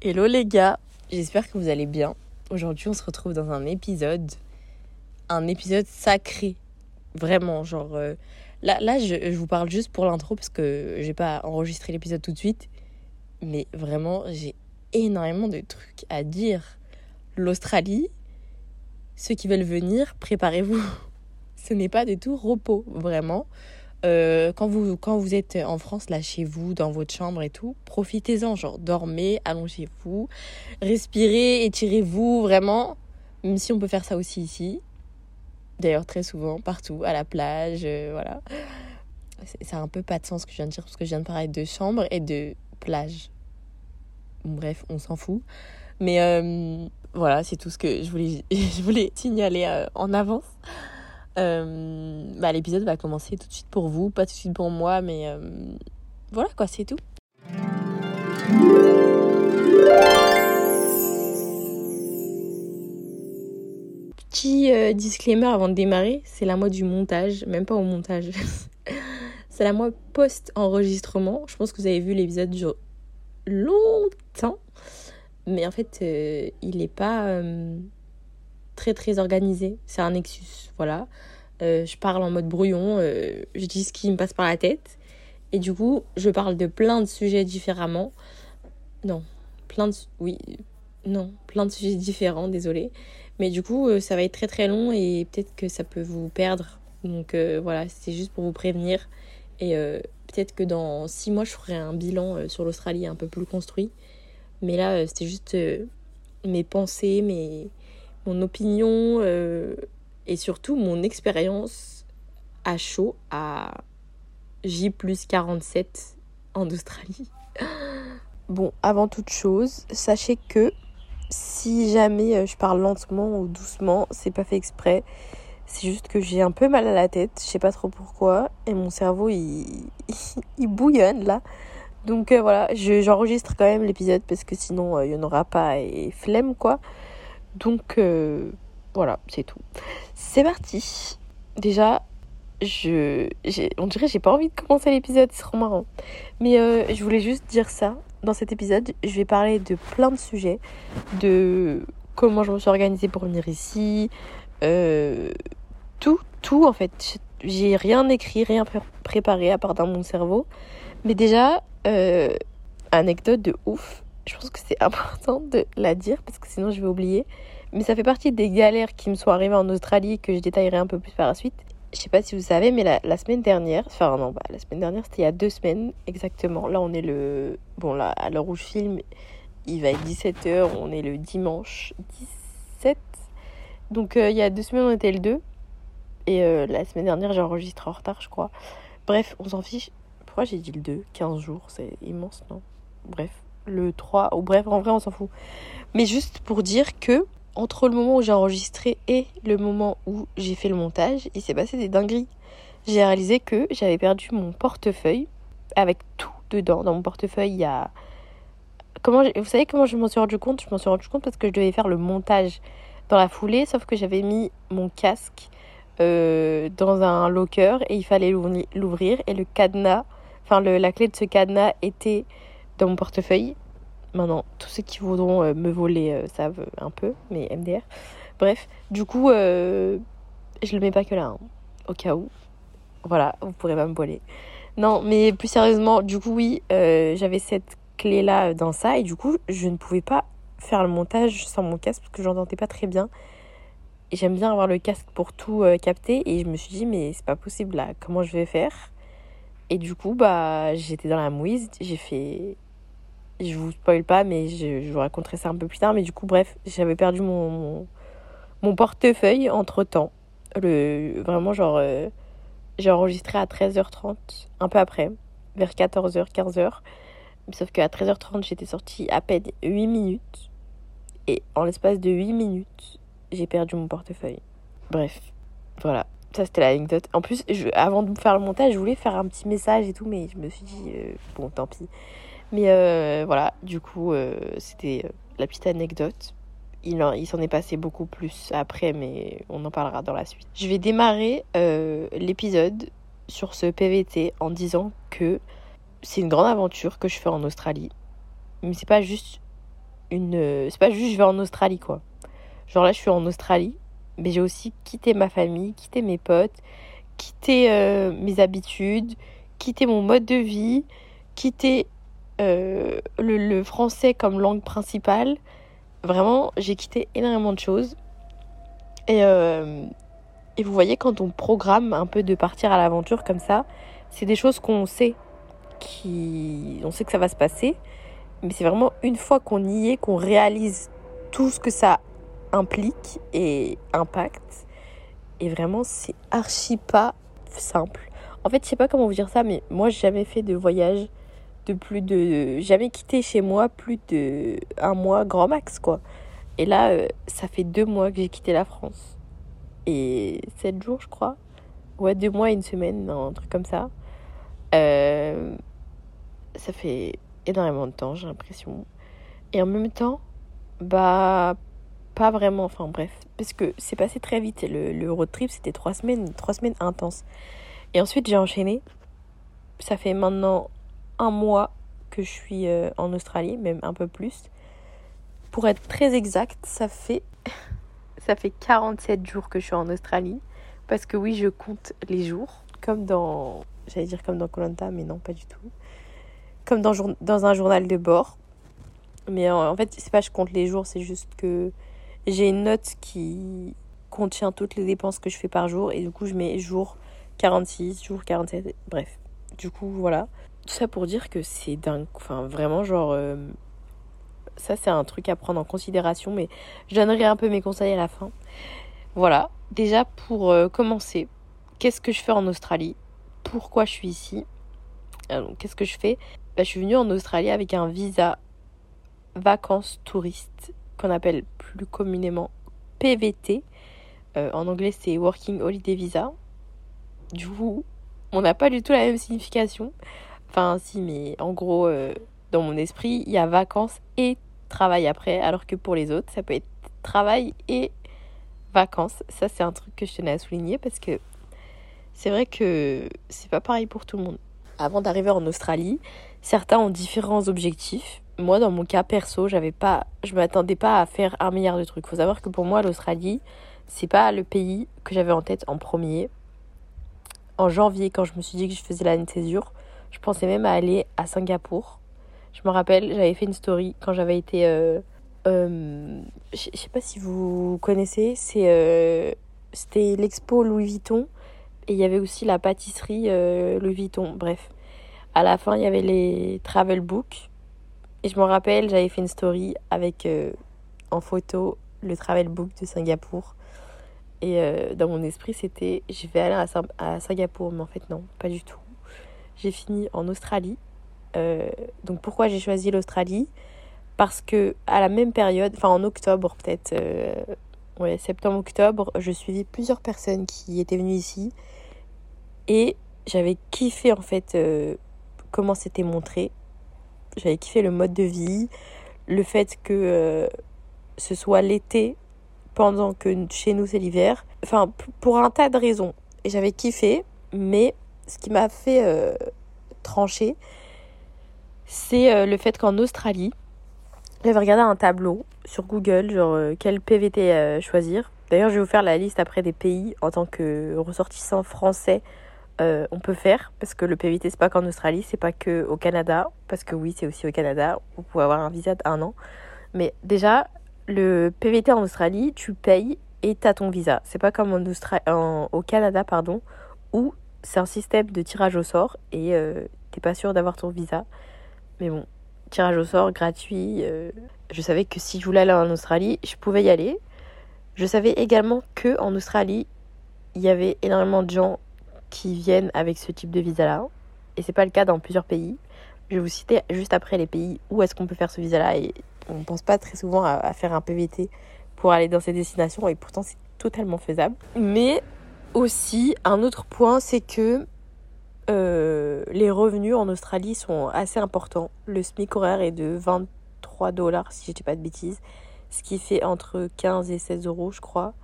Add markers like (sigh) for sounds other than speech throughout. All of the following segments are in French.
Hello les gars, j'espère que vous allez bien. Aujourd'hui on se retrouve dans un épisode, un épisode sacré. Vraiment, genre... euh, là, je, je vous parle juste pour l'intro parce que j'ai pas enregistré l'épisode tout de suite. Mais vraiment, j'ai énormément de trucs à dire. L'Australie, ceux qui veulent venir, préparez-vous. (laughs) Ce n'est pas du tout repos, vraiment. Euh, quand, vous, quand vous êtes en France, là, chez vous, dans votre chambre et tout, profitez-en, genre, dormez, allongez-vous, respirez, étirez-vous, vraiment. Même si on peut faire ça aussi ici. D'ailleurs, très souvent, partout, à la plage, euh, voilà. C'est c'est un peu pas de sens ce que je viens de dire, parce que je viens de parler de chambre et de plage. Bref, on s'en fout. Mais euh, voilà, c'est tout ce que je voulais, (laughs) je voulais signaler en avance. Euh, bah, L'épisode va commencer tout de suite pour vous, pas tout de suite pour moi, mais euh, voilà quoi, c'est tout. Petit euh, disclaimer avant de démarrer, c'est la moi du montage, même pas au montage. (laughs) c'est la moi post-enregistrement. Je pense que vous avez vu l'épisode dure longtemps, mais en fait, il n'est pas très très organisé. C'est un Nexus, voilà. Euh, je parle en mode brouillon, euh, je dis ce qui me passe par la tête. Et du coup, je parle de plein de sujets différemment. Non, plein de... Oui, non, plein de sujets différents, désolé. Mais du coup, euh, ça va être très très long et peut-être que ça peut vous perdre. Donc voilà, c'est juste pour vous prévenir. Et peut-être que dans six mois, je ferai un bilan sur l'Australie un peu plus construit. Mais là, c'était juste mes pensées, mes... mon opinion euh, et surtout mon expérience à chaud à J plus 47 en Australie. (laughs) Bon, avant toute chose, sachez que si jamais euh, je parle lentement ou doucement, c'est pas fait exprès. C'est juste que j'ai un peu mal à la tête, je sais pas trop pourquoi, et mon cerveau il, (laughs) il bouillonne là. Donc euh, voilà, je- j'enregistre quand même l'épisode parce que sinon euh, il y en aura pas et flemme quoi. Donc euh, voilà, c'est tout. C'est parti. Déjà, je, on dirait que j'ai pas envie de commencer l'épisode, c'est trop marrant. Mais euh, je voulais juste dire ça. Dans cet épisode, je vais parler de plein de sujets, de comment je me suis organisée pour venir ici, euh, tout, tout en fait. J'ai rien écrit, rien pré- préparé à part dans mon cerveau. Mais déjà, anecdote de ouf. Je pense que c'est (laughs) important de la dire parce que sinon je vais oublier. Mais ça fait partie des galères qui me sont arrivées en Australie que je détaillerai un peu plus par la suite. Je sais pas si vous savez, mais la, la semaine dernière, enfin non, bah, la semaine dernière, c'était il y a deux semaines exactement. Là, on est le. Bon, là, à l'heure où je filme, il va être 17h, on est le dimanche 17. Donc, euh, il y a deux semaines, on était le 2. Et euh, la semaine dernière, j'ai enregistré en retard, je crois. Bref, on s'en fiche. Pourquoi j'ai dit le 2 15 jours, c'est immense, non? Bref, le 3, ou bref, en vrai, on s'en fout. Mais juste pour dire que, entre le moment où j'ai enregistré et le moment où j'ai fait le montage, il s'est passé des dingueries. J'ai réalisé que j'avais perdu mon portefeuille avec tout dedans. Dans mon portefeuille, il y a. Comment Vous savez comment je m'en suis rendu compte? Je m'en suis rendu compte parce que je devais faire le montage dans la foulée, sauf que j'avais mis mon casque euh, dans un locker et il fallait l'ouvri- l'ouvrir et le cadenas, enfin la clé de ce cadenas était dans mon portefeuille. Maintenant, tous ceux qui voudront euh, me voler euh, savent un peu, mais MDR. Bref, du coup, euh, je le mets pas que là, hein, au cas où. Voilà, vous pourrez pas me voler. Non, mais plus sérieusement, du coup, oui, euh, j'avais cette clé-là dans ça et du coup, je ne pouvais pas faire le montage sans mon casque parce que j'entendais pas très bien. J'aime bien avoir le casque pour tout euh, capter et je me suis dit, mais c'est pas possible là, comment je vais faire? Et du coup, bah, j'étais dans la mouise, j'ai fait je vous spoil pas, mais je, vous raconterai ça un peu plus tard. Mais du coup, bref, j'avais perdu mon, mon, portefeuille entre temps. Le, vraiment, genre, euh, j'ai enregistré à 13h30, un peu après, vers 14h, 15h. Sauf qu'à 13h30, j'étais sortie à peine 8 minutes. Et en l'espace de 8 minutes, j'ai perdu mon portefeuille. Bref, voilà. Ça, c'était l'anecdote. En plus, avant de faire le montage, je voulais faire un petit message et tout, mais je me suis dit, euh, bon, tant pis. Mais euh, voilà, du coup, euh, c'était euh, la petite anecdote. Il, il s'en est passé beaucoup plus après, mais on en parlera dans la suite. Je vais démarrer l'épisode sur ce PVT en disant que c'est une grande aventure que je fais en Australie. Mais c'est pas juste une. C'est pas juste je vais en Australie, quoi. Genre là, je suis en Australie, mais j'ai aussi quitté ma famille, quitté mes potes, quitté mes habitudes, quitté mon mode de vie, quitté euh, le, français comme langue principale. Vraiment, j'ai quitté énormément de choses. Et, euh, et vous voyez, quand on programme un peu de partir à l'aventure comme ça, c'est des choses qu'on sait, qui, on sait que ça va se passer. Mais c'est vraiment une fois qu'on y est, qu'on réalise tout ce que ça implique et impacte. Et vraiment, c'est archi pas simple. En fait, je sais pas comment vous dire ça, mais moi, j'ai jamais fait de voyage de plus de. Jamais quitté chez moi plus de un mois grand max, quoi. Et là, euh, ça fait deux mois que j'ai quitté la France. Et sept jours, je crois. Ouais, deux mois et une semaine, un truc comme ça. Euh, ça fait énormément de temps, j'ai l'impression. Et en même temps, bah, pas vraiment, enfin bref, parce que c'est passé très vite. Le, le road trip, c'était trois semaines, trois semaines intenses. Et ensuite, j'ai enchaîné. Ça fait maintenant un mois que je suis euh, en Australie, même un peu plus. Pour être très exact, ça fait (laughs) ça fait 47 jours que je suis en Australie parce que oui, je compte les jours comme dans j'allais dire comme dans Colanta mais non, pas du tout. Comme dans dans un journal de bord. Mais en, en fait, c'est pas je compte les jours, c'est juste que j'ai une note qui contient toutes les dépenses que je fais par jour et du coup je mets jour 46, jour 47, bref. Du coup voilà. Tout ça pour dire que c'est dingue. Enfin vraiment genre... Euh, ça c'est un truc à prendre en considération mais je donnerai un peu mes conseils à la fin. Voilà. Déjà pour euh, commencer, qu'est-ce que je fais en Australie? Pourquoi je suis ici? Qu'est-ce que je fais? Bah, Je suis venue en Australie avec un visa vacances touristes qu'on appelle plus communément PVT. Euh, en anglais, c'est Working Holiday Visa. Du coup, on n'a pas du tout la même signification. Enfin, si, mais en gros, euh, dans mon esprit, il y a vacances et travail après, alors que pour les autres, ça peut être travail et vacances. Ça, c'est un truc que je tenais à souligner parce que c'est vrai que c'est pas pareil pour tout le monde. Avant d'arriver en Australie, certains ont différents objectifs moi, dans mon cas perso, j'avais pas, je m'attendais pas à faire un milliard de trucs. Faut savoir que pour moi, l'Australie, c'est pas le pays que j'avais en tête en premier. En janvier, quand je me suis dit que je faisais de césure, je pensais même à aller à Singapour. Je me rappelle, j'avais fait une story quand j'avais été. Euh, euh, je sais pas si vous connaissez, c'est euh, c'était l'expo Louis Vuitton et il y avait aussi la pâtisserie Louis Vuitton. Bref, à la fin, il y avait les travel books et je me rappelle, j'avais fait une story avec euh, en photo le travel book de Singapour. Et euh, dans mon esprit, c'était je vais aller à, Singapour. Mais en fait, non, pas du tout. J'ai fini en Australie. Euh, donc pourquoi j'ai choisi l'Australie? Parce que à la même période, enfin en octobre peut-être, ouais, septembre-octobre, je suivis plusieurs personnes qui étaient venues ici. Et j'avais kiffé en fait comment c'était montré j'avais kiffé le mode de vie, le fait que euh, ce soit l'été pendant que chez nous c'est l'hiver. Enfin, pour un tas de raisons. Et j'avais kiffé, mais ce qui m'a fait euh, trancher, c'est euh, le fait qu'en Australie, j'avais regardé un tableau sur Google, genre quel PVT choisir. D'ailleurs, je vais vous faire la liste après des pays en tant que ressortissant français euh, on peut faire parce que le PVT c'est pas qu'en Australie, c'est pas que au Canada parce que oui c'est aussi au Canada. Vous pouvez avoir un visa d'un an, mais déjà le PVT en Australie tu payes et t'as ton visa. C'est pas comme en au Canada pardon où c'est un système de tirage au sort et euh, t'es pas sûr d'avoir ton visa. Mais bon, tirage au sort gratuit. Euh, je savais que si je voulais aller en Australie, je pouvais y aller. Je savais également que en Australie, il y avait énormément de gens qui viennent avec ce type de visa-là. Et c'est pas le cas dans plusieurs pays. Je vais vous citer juste après les pays où est-ce qu'on peut faire ce visa-là. Et on ne pense pas très souvent à, faire un PVT pour aller dans ces destinations. Et pourtant, c'est totalement faisable. Mais aussi, un autre point, c'est que euh, les revenus en Australie sont assez importants. Le SMIC horaire est de 23 dollars, si je dis pas de bêtises. Ce qui fait entre 15 et 16 euros, je crois,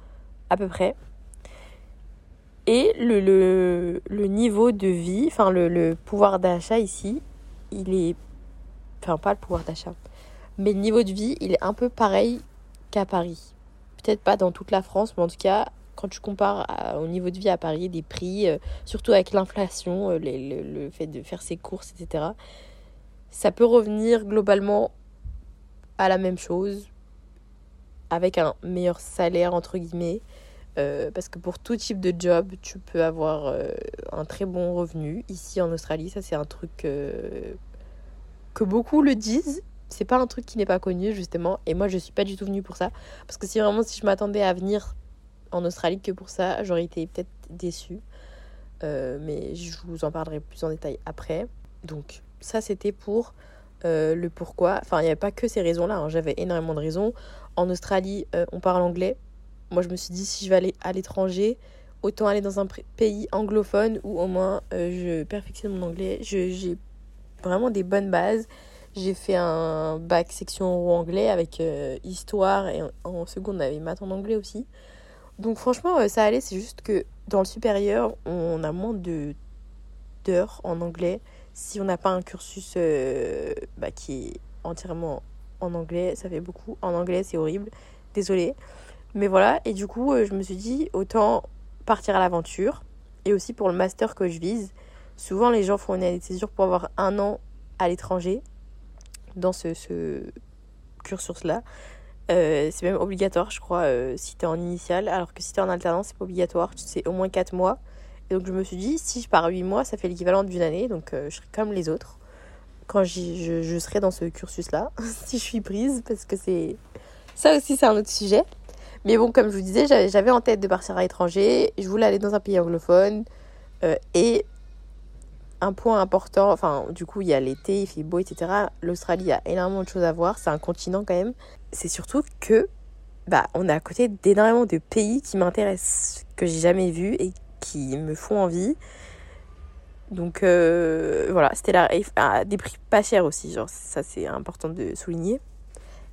à peu près. Et le, le, le niveau de vie, enfin le, le pouvoir d'achat ici, il est... Enfin pas le pouvoir d'achat. Mais le niveau de vie, il est un peu pareil qu'à Paris. Peut-être pas dans toute la France, mais en tout cas, quand tu compares au niveau de vie à Paris, des prix, euh, surtout avec l'inflation, euh, le, fait de faire ses courses, etc., ça peut revenir globalement à la même chose, avec un meilleur salaire, entre guillemets. Euh, parce que pour tout type de job, tu peux avoir un très bon revenu. Ici en Australie, ça c'est un truc que beaucoup le disent. C'est pas un truc qui n'est pas connu justement. Et moi je suis pas du tout venue pour ça. Parce que si vraiment si je m'attendais à venir en Australie que pour ça. J'aurais été peut-être déçue. Euh, mais je vous en parlerai plus en détail après. Donc ça c'était pour euh, le pourquoi. Enfin il n'y avait pas que ces raisons-là, hein. j'avais énormément de raisons. En Australie euh, on parle anglais. Moi je me suis dit si je vais aller à l'étranger, autant aller dans un pays anglophone où au moins je perfectionne mon anglais. J'ai vraiment des bonnes bases. J'ai fait un bac section anglais avec histoire et en, en seconde on maths en anglais aussi. Donc franchement, euh, ça allait, c'est juste que dans le supérieur, on a moins de d'heures en anglais si on n'a pas un cursus euh, bah, qui est entièrement en anglais. Ça fait beaucoup. En anglais, c'est horrible. Désolée. Mais voilà, et du coup, euh, je me suis dit, autant partir à l'aventure. Et aussi pour le master que je vise. Souvent, les gens font une année de césure pour avoir un an à l'étranger dans ce, ce cursus-là. Euh, c'est même obligatoire, je crois, euh, si t'es en initial, alors que si t'es en alternance, c'est pas obligatoire, c'est au moins 4 mois. Et donc je me suis dit, si je pars 8 mois, ça fait l'équivalent d'une année, donc euh, je serai comme les autres quand je, je serai dans ce cursus-là, (laughs) si je suis prise, parce que c'est. Ça aussi, c'est un autre sujet. Mais bon, comme je vous disais, j'avais en tête de partir à l'étranger, je voulais aller dans un pays anglophone, et un point important, enfin, du coup, il y a l'été, il fait beau, etc. L'Australie a énormément de choses à voir, c'est un continent quand même. C'est surtout que, bah, on est à côté d'énormément de pays qui m'intéressent, que j'ai jamais vus et qui me font envie. Donc euh, voilà, c'était là à des prix pas chers aussi, genre ça c'est important de souligner.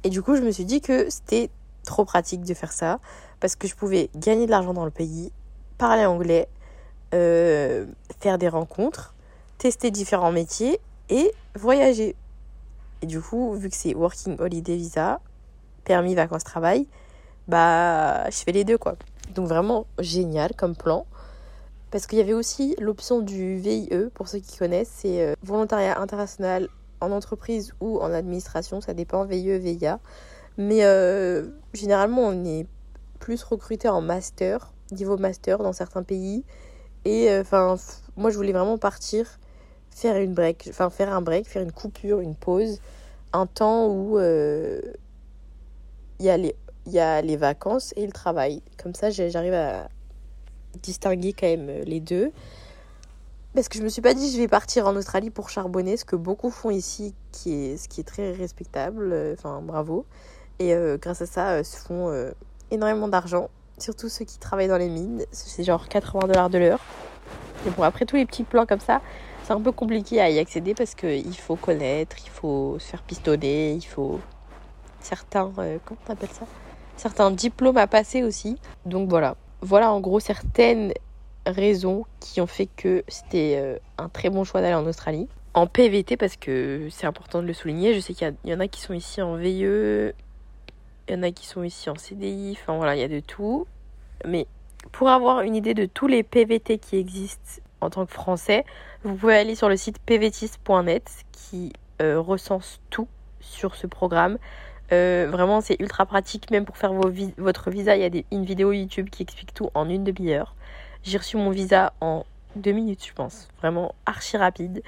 Et du coup, je me suis dit que c'était trop pratique de faire ça parce que je pouvais gagner de l'argent dans le pays, parler anglais, euh, faire des rencontres tester différents métiers et voyager. Et du coup, vu que c'est Working Holiday Visa, permis vacances travail, bah je fais les deux quoi. Donc vraiment génial comme plan. Parce qu'il y avait aussi l'option du VIE, pour ceux qui connaissent, c'est euh, volontariat international en entreprise ou en administration, ça dépend, VIE, VIA. Mais euh, généralement, on est plus recruté en master, niveau master dans certains pays. Et euh, enfin, moi, je voulais vraiment partir faire une break, enfin faire un break, faire une coupure, une pause, un temps où euh, il y, a les, y a les vacances et le travail. Comme ça, j'arrive à distinguer quand même les deux. Parce que je me suis pas dit je vais partir en Australie pour charbonner, ce que beaucoup font ici, qui est, ce qui est très respectable, enfin bravo. Et euh, grâce à ça, se font euh, énormément d'argent, surtout ceux qui travaillent dans les mines, c'est genre 80 dollars de l'heure. Et bon, après tous les petits plans comme ça, c'est un peu compliqué à y accéder parce qu'il faut connaître, il faut se faire pistonner, il faut certains, euh, comment on ça? Certains diplômes à passer aussi. Donc voilà. Voilà en gros certaines raisons qui ont fait que c'était euh, un très bon choix d'aller en Australie. En PVT parce que c'est important de le souligner. Je sais qu'il y, y, en a qui sont ici en VIE, il y en a qui sont ici en CDI, enfin voilà, il y a de tout. Mais pour avoir une idée de tous les PVT qui existent en tant que français, vous pouvez aller sur le site pvtis.net qui euh, recense tout sur ce programme. Euh, vraiment, c'est ultra pratique, même pour faire votre visa. Il y a une vidéo YouTube qui explique tout en une demi-heure. J'ai reçu mon visa en deux minutes, je pense. Vraiment archi rapide.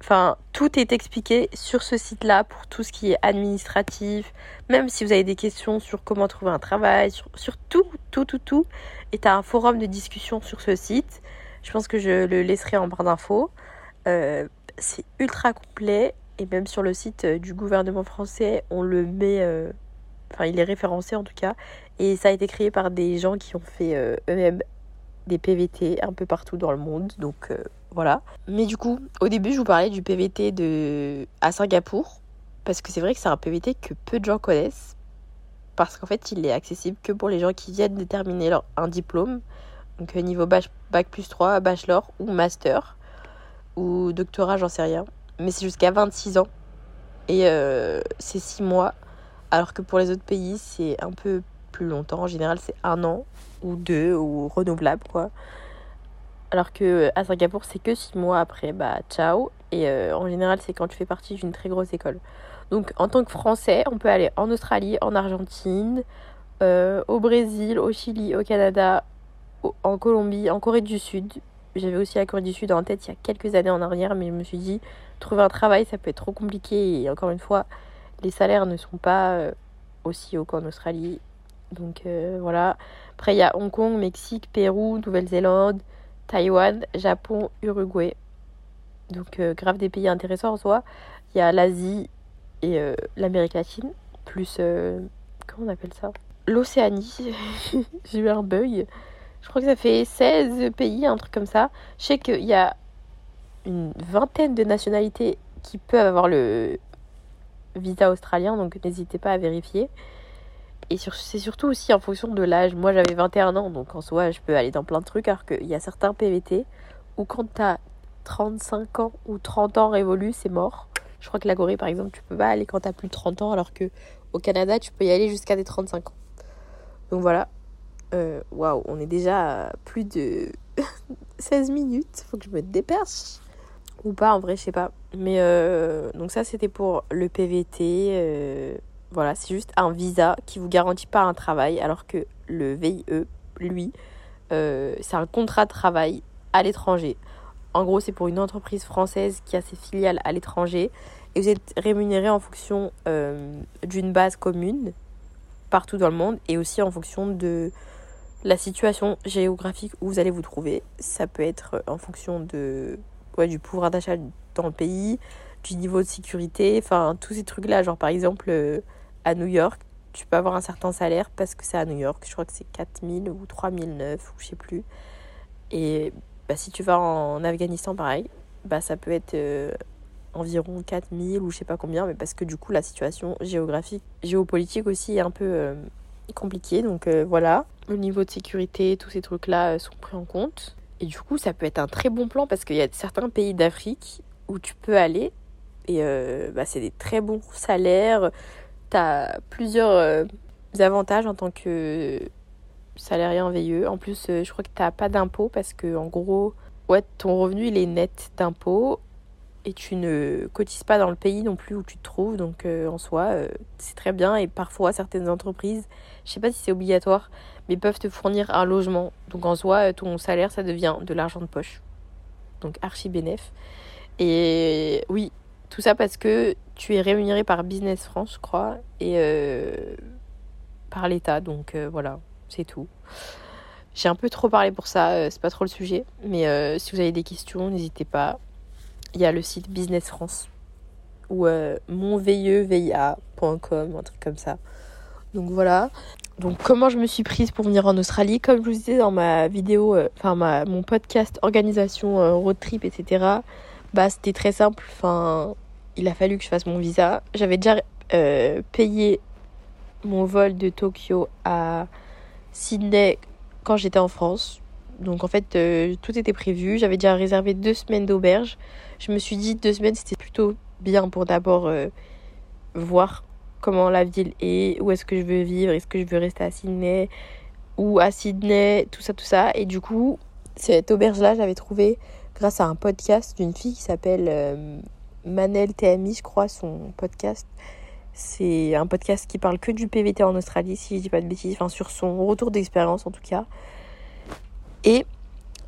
Enfin, tout est expliqué sur ce site-là pour tout ce qui est administratif. Même si vous avez des questions sur comment trouver un travail, sur, sur tout, tout, tout, tout. Et tu as un forum de discussion sur ce site. Je pense que je le laisserai en barre d'infos. Euh, c'est ultra complet et même sur le site euh, du gouvernement français, on le met. Euh, enfin, il est référencé en tout cas. Et ça a été créé par des gens qui ont fait eux-mêmes des PVT un peu partout dans le monde. Donc voilà. Mais du coup, au début, je vous parlais du PVT de... à Singapour. Parce que c'est vrai que c'est un PVT que peu de gens connaissent. Parce qu'en fait, il est accessible que pour les gens qui viennent de terminer leur... un diplôme. Donc euh, niveau bac, plus 3, bachelor ou master ou doctorat, j'en sais rien. Mais c'est jusqu'à 26 ans. Et c'est six mois. Alors que pour les autres pays, c'est un peu plus longtemps. En général, c'est un an ou deux ou renouvelable, quoi. Alors que à Singapour, c'est que six mois après, bah ciao. Et en général, c'est quand tu fais partie d'une très grosse école. Donc en tant que Français, on peut aller en Australie, en Argentine, euh, au Brésil, au Chili, au Canada, en Colombie, en Corée du Sud. J'avais aussi la Corée du Sud en tête il y a quelques années en arrière, mais je me suis dit, trouver un travail, ça peut être trop compliqué. Et encore une fois, les salaires ne sont pas euh, aussi hauts qu'en Australie. Donc euh, voilà. Après, il y a Hong Kong, Mexique, Pérou, Nouvelle-Zélande, Taïwan, Japon, Uruguay. Donc grave des pays intéressants en soi. Il y a l'Asie et l'Amérique latine, plus... comment on appelle ça? l'Océanie. (laughs) J'ai eu un bug. Je crois que ça fait 16 pays, un truc comme ça. Je sais qu'il y a une vingtaine de nationalités qui peuvent avoir le visa australien, donc n'hésitez pas à vérifier. Et c'est surtout aussi en fonction de l'âge. Moi j'avais 21 ans, donc en soi je peux aller dans plein de trucs, alors qu'il y a certains PVT où quand t'as 35 ans ou 30 ans révolus, c'est mort. Je crois que la Corée par exemple, tu peux pas aller quand t'as plus de 30 ans, alors que au Canada tu peux y aller jusqu'à des 35 ans. Donc voilà. Euh, waouh, on est déjà à plus de (laughs) 16 minutes. Faut que je me dépêche. Ou pas, en vrai, je sais pas. Mais euh, donc ça, c'était pour le PVT. Euh, voilà, c'est juste un visa qui vous garantit pas un travail, alors que le VIE, lui, c'est un contrat de travail à l'étranger. En gros, c'est pour une entreprise française qui a ses filiales à l'étranger. Et vous êtes rémunéré en fonction d'une base commune partout dans le monde et aussi en fonction de la situation géographique où vous allez vous trouver. Ça peut être en fonction de ouais, du pouvoir d'achat dans le pays, du niveau de sécurité, enfin tous ces trucs-là. Genre par exemple euh, à New York, tu peux avoir un certain salaire parce que c'est à New York. Je crois que c'est 4000 ou 3009 ou je sais plus. Et bah, si tu vas en Afghanistan, pareil, bah, ça peut être euh, environ 4000 ou je sais pas combien, mais parce que du coup la situation géographique, géopolitique aussi est un peu euh, compliquée. Donc euh, voilà, le niveau de sécurité, tous ces trucs-là euh, sont pris en compte. Et du coup, ça peut être un très bon plan parce qu'il y a certains pays d'Afrique où tu peux aller et bah, c'est des très bons salaires. Tu as plusieurs avantages en tant que salarié veilleux. En plus, je crois que tu n'as pas d'impôt parce que en gros, ouais, ton revenu il est net d'impôt et tu ne cotises pas dans le pays non plus où tu te trouves. Donc euh, en soi, euh, c'est très bien. Et parfois, certaines entreprises, je sais pas si c'est obligatoire, mais peuvent te fournir un logement. Donc en soi, euh, ton salaire, ça devient de l'argent de poche. Donc archi bénéf. Et oui, tout ça parce que tu es rémunéré par Business France, je crois, et par l'État. Donc voilà, c'est tout. J'ai un peu trop parlé pour ça, c'est pas trop le sujet. Mais si vous avez des questions, n'hésitez pas il y a le site Business France ou euh, monveilleuxvia.com, un truc comme ça. Donc voilà. Donc comment je me suis prise pour venir en Australie? Comme je vous disais dans ma vidéo, euh, enfin mon podcast organisation euh, road trip, etc. Bah c'était très simple. Enfin, il a fallu que je fasse mon visa. J'avais déjà euh, payé mon vol de Tokyo à Sydney quand j'étais en France. Donc en fait, tout était prévu. J'avais déjà réservé deux semaines d'auberge. Je me suis dit deux semaines, c'était plutôt bien pour d'abord voir comment la ville est, où est-ce que je veux vivre, est-ce que je veux rester à Sydney ou à Sydney, tout ça, tout ça. Et du coup, cette auberge-là, j'avais trouvé grâce à un podcast d'une fille qui s'appelle euh, Manel TMI, je crois, son podcast. C'est un podcast qui parle que du PVT en Australie, si je dis pas de bêtises, enfin sur son retour d'expérience en tout cas. Et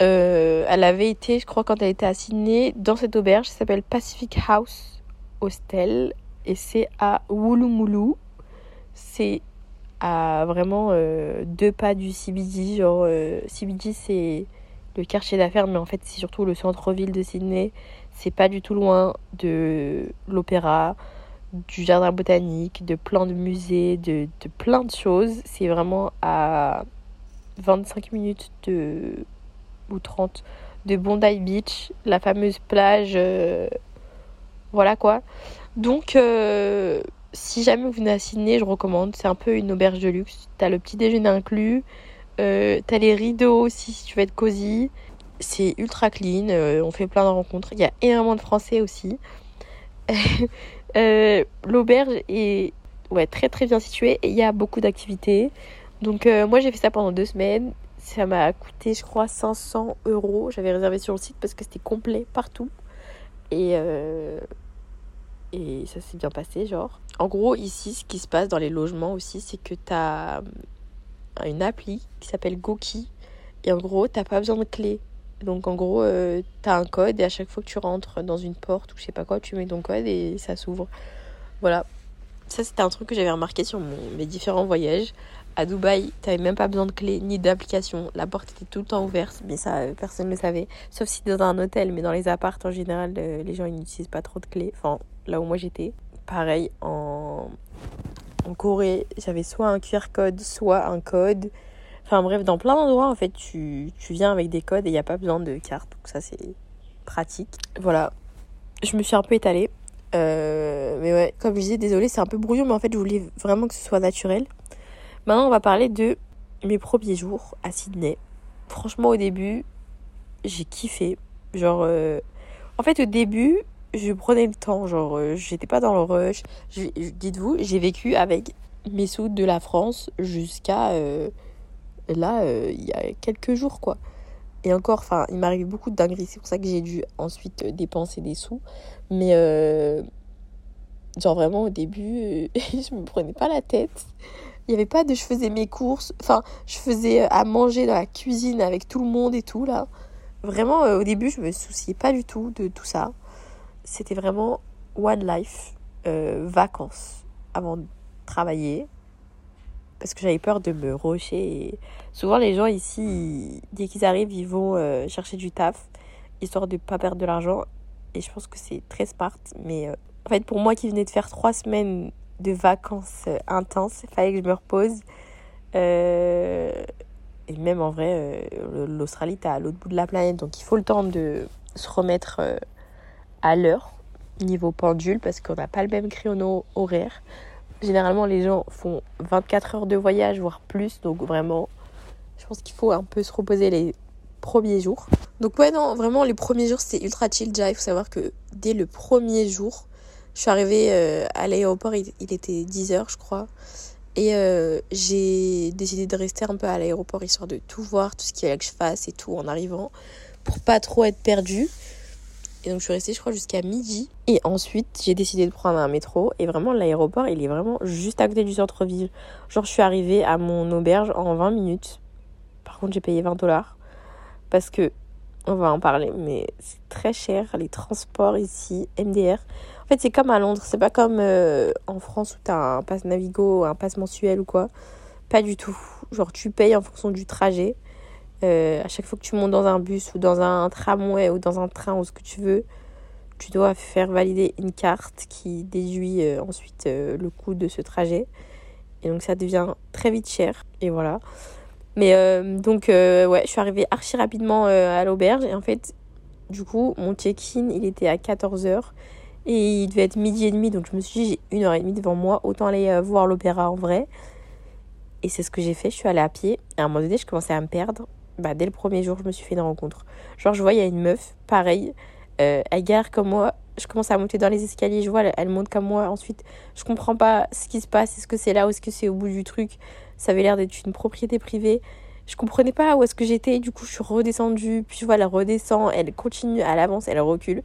euh, elle avait été, je crois, quand elle était à Sydney, dans cette auberge qui s'appelle Pacific House Hostel. Et c'est à Woolloomooloo. C'est à vraiment euh, deux pas du CBD. Genre, euh, CBD, c'est le quartier d'affaires, mais en fait, c'est surtout le centre-ville de Sydney. C'est pas du tout loin de l'opéra, du jardin botanique, de plein de musées, de, de plein de choses. C'est vraiment à 25 minutes de ou 30 de Bondi Beach, la fameuse plage euh, voilà quoi. Donc euh, si jamais vous venez à Sydney, je recommande, c'est un peu une auberge de luxe. T'as le petit déjeuner inclus, euh, t'as les rideaux aussi si tu veux être cosy. C'est ultra clean, on fait plein de rencontres. Il y a énormément de Français aussi. (laughs) Euh, L'auberge est ouais, très très bien située et il y a beaucoup d'activités. Donc euh, moi j'ai fait ça pendant deux semaines. Ça m'a coûté je crois 500 euros. J'avais réservé sur le site parce que c'était complet partout. Et, euh, et ça s'est bien passé genre. En gros ici ce qui se passe dans les logements aussi c'est que tu as une appli qui s'appelle Goki. Et en gros t'as pas besoin de clé. Donc en gros, euh, tu as un code et à chaque fois que tu rentres dans une porte ou je sais pas quoi, tu mets ton code et ça s'ouvre. Voilà. Ça, c'était un truc que j'avais remarqué sur mes différents voyages. À Dubaï, tu même pas besoin de clé ni d'application. La porte était tout le temps ouverte, mais ça, euh, personne ne le savait. Sauf si dans un hôtel, mais dans les appartes en général, euh, les gens n'utilisent pas trop de clés. Enfin, là où moi j'étais. Pareil, en, Corée, j'avais soit un QR code, soit un code. Enfin bref, dans plein d'endroits, en fait, tu, tu viens avec des codes et il n'y a pas besoin de carte. Donc ça, c'est pratique. Voilà. Je me suis un peu étalée. Euh, mais ouais, comme je disais, désolée, c'est un peu brouillon, mais en fait, je voulais vraiment que ce soit naturel. Maintenant, on va parler de mes premiers jours à Sydney. Franchement, au début, j'ai kiffé. Genre, euh, en fait, au début, je prenais le temps. Genre, euh, j'étais pas dans le rush. Dites-vous, j'ai vécu avec mes sous de la France jusqu'à là, euh, il y a quelques jours, quoi. Et encore, enfin, il m'arrive beaucoup de dingueries. C'est pour ça que j'ai dû ensuite euh, dépenser des sous. Mais, euh, genre, vraiment, au début, (laughs) je me prenais pas la tête. Il n'y avait pas de. Je faisais mes courses. Enfin, je faisais à manger dans la cuisine avec tout le monde et tout, là. Vraiment, au début, je me souciais pas du tout de tout ça. C'était vraiment one life, vacances, avant de travailler parce que j'avais peur de me rocher. Souvent, les gens ici, dès qu'ils arrivent, ils vont euh, chercher du taf, histoire de ne pas perdre de l'argent. Et je pense que c'est très smart. Mais euh, en fait, pour moi qui venais de faire trois semaines de vacances euh, intenses, il fallait que je me repose. et même en vrai, l'Australie, t'es à l'autre bout de la planète. Donc il faut le temps de se remettre à l'heure niveau pendule parce qu'on n'a pas le même créneau horaire. Généralement, les gens font 24 heures de voyage, voire plus. Donc vraiment, je pense qu'il faut un peu se reposer les premiers jours. Donc ouais, non, vraiment, les premiers jours, c'était ultra chill. Déjà, il faut savoir que dès le premier jour, je suis arrivée euh, à l'aéroport, il, était 10h, je crois. Et euh, j'ai décidé de rester un peu à l'aéroport, histoire de tout voir, tout ce qu'il y avait que je fasse et tout en arrivant, pour pas trop être perdue. Et donc je suis restée, je crois, jusqu'à midi. Et ensuite, j'ai décidé de prendre un métro. Et vraiment, l'aéroport, il est vraiment juste à côté du centre-ville. Genre, je suis arrivée à mon auberge en 20 minutes. Par contre, j'ai payé 20 dollars. Parce que, on va en parler, mais c'est très cher, les transports ici, MDR. En fait, c'est comme à Londres. C'est pas comme euh, en France où t'as un pass Navigo, un pass mensuel ou quoi. Pas du tout. Genre, tu payes en fonction du trajet. Euh, à chaque fois que tu montes dans un bus ou dans un tramway ou dans un train ou ce que tu veux, tu dois faire valider une carte qui déduit euh, ensuite euh, le coût de ce trajet. Et donc ça devient très vite cher. Et voilà. Mais donc ouais, je suis arrivée archi rapidement à l'auberge. Et en fait, du coup, mon check-in, il était à 14h. Et il devait être midi et demi. Donc je me suis dit, j'ai une heure et demie devant moi. Autant aller voir l'opéra en vrai. Et c'est ce que j'ai fait. Je suis allée à pied. Et à un moment donné, je commençais à me perdre bah, dès le premier jour, je me suis fait une rencontre. Genre, je vois, il y a une meuf, pareil, euh, elle gare comme moi. Je commence à monter dans les escaliers, je vois, elle, monte comme moi. Ensuite, je comprends pas ce qui se passe. Est-ce que c'est là ou est-ce que c'est au bout du truc Ça avait l'air d'être une propriété privée. Je comprenais pas où est-ce que j'étais. Du coup, je suis redescendue. Puis je vois, elle redescend. Elle continue, elle avance, elle recule.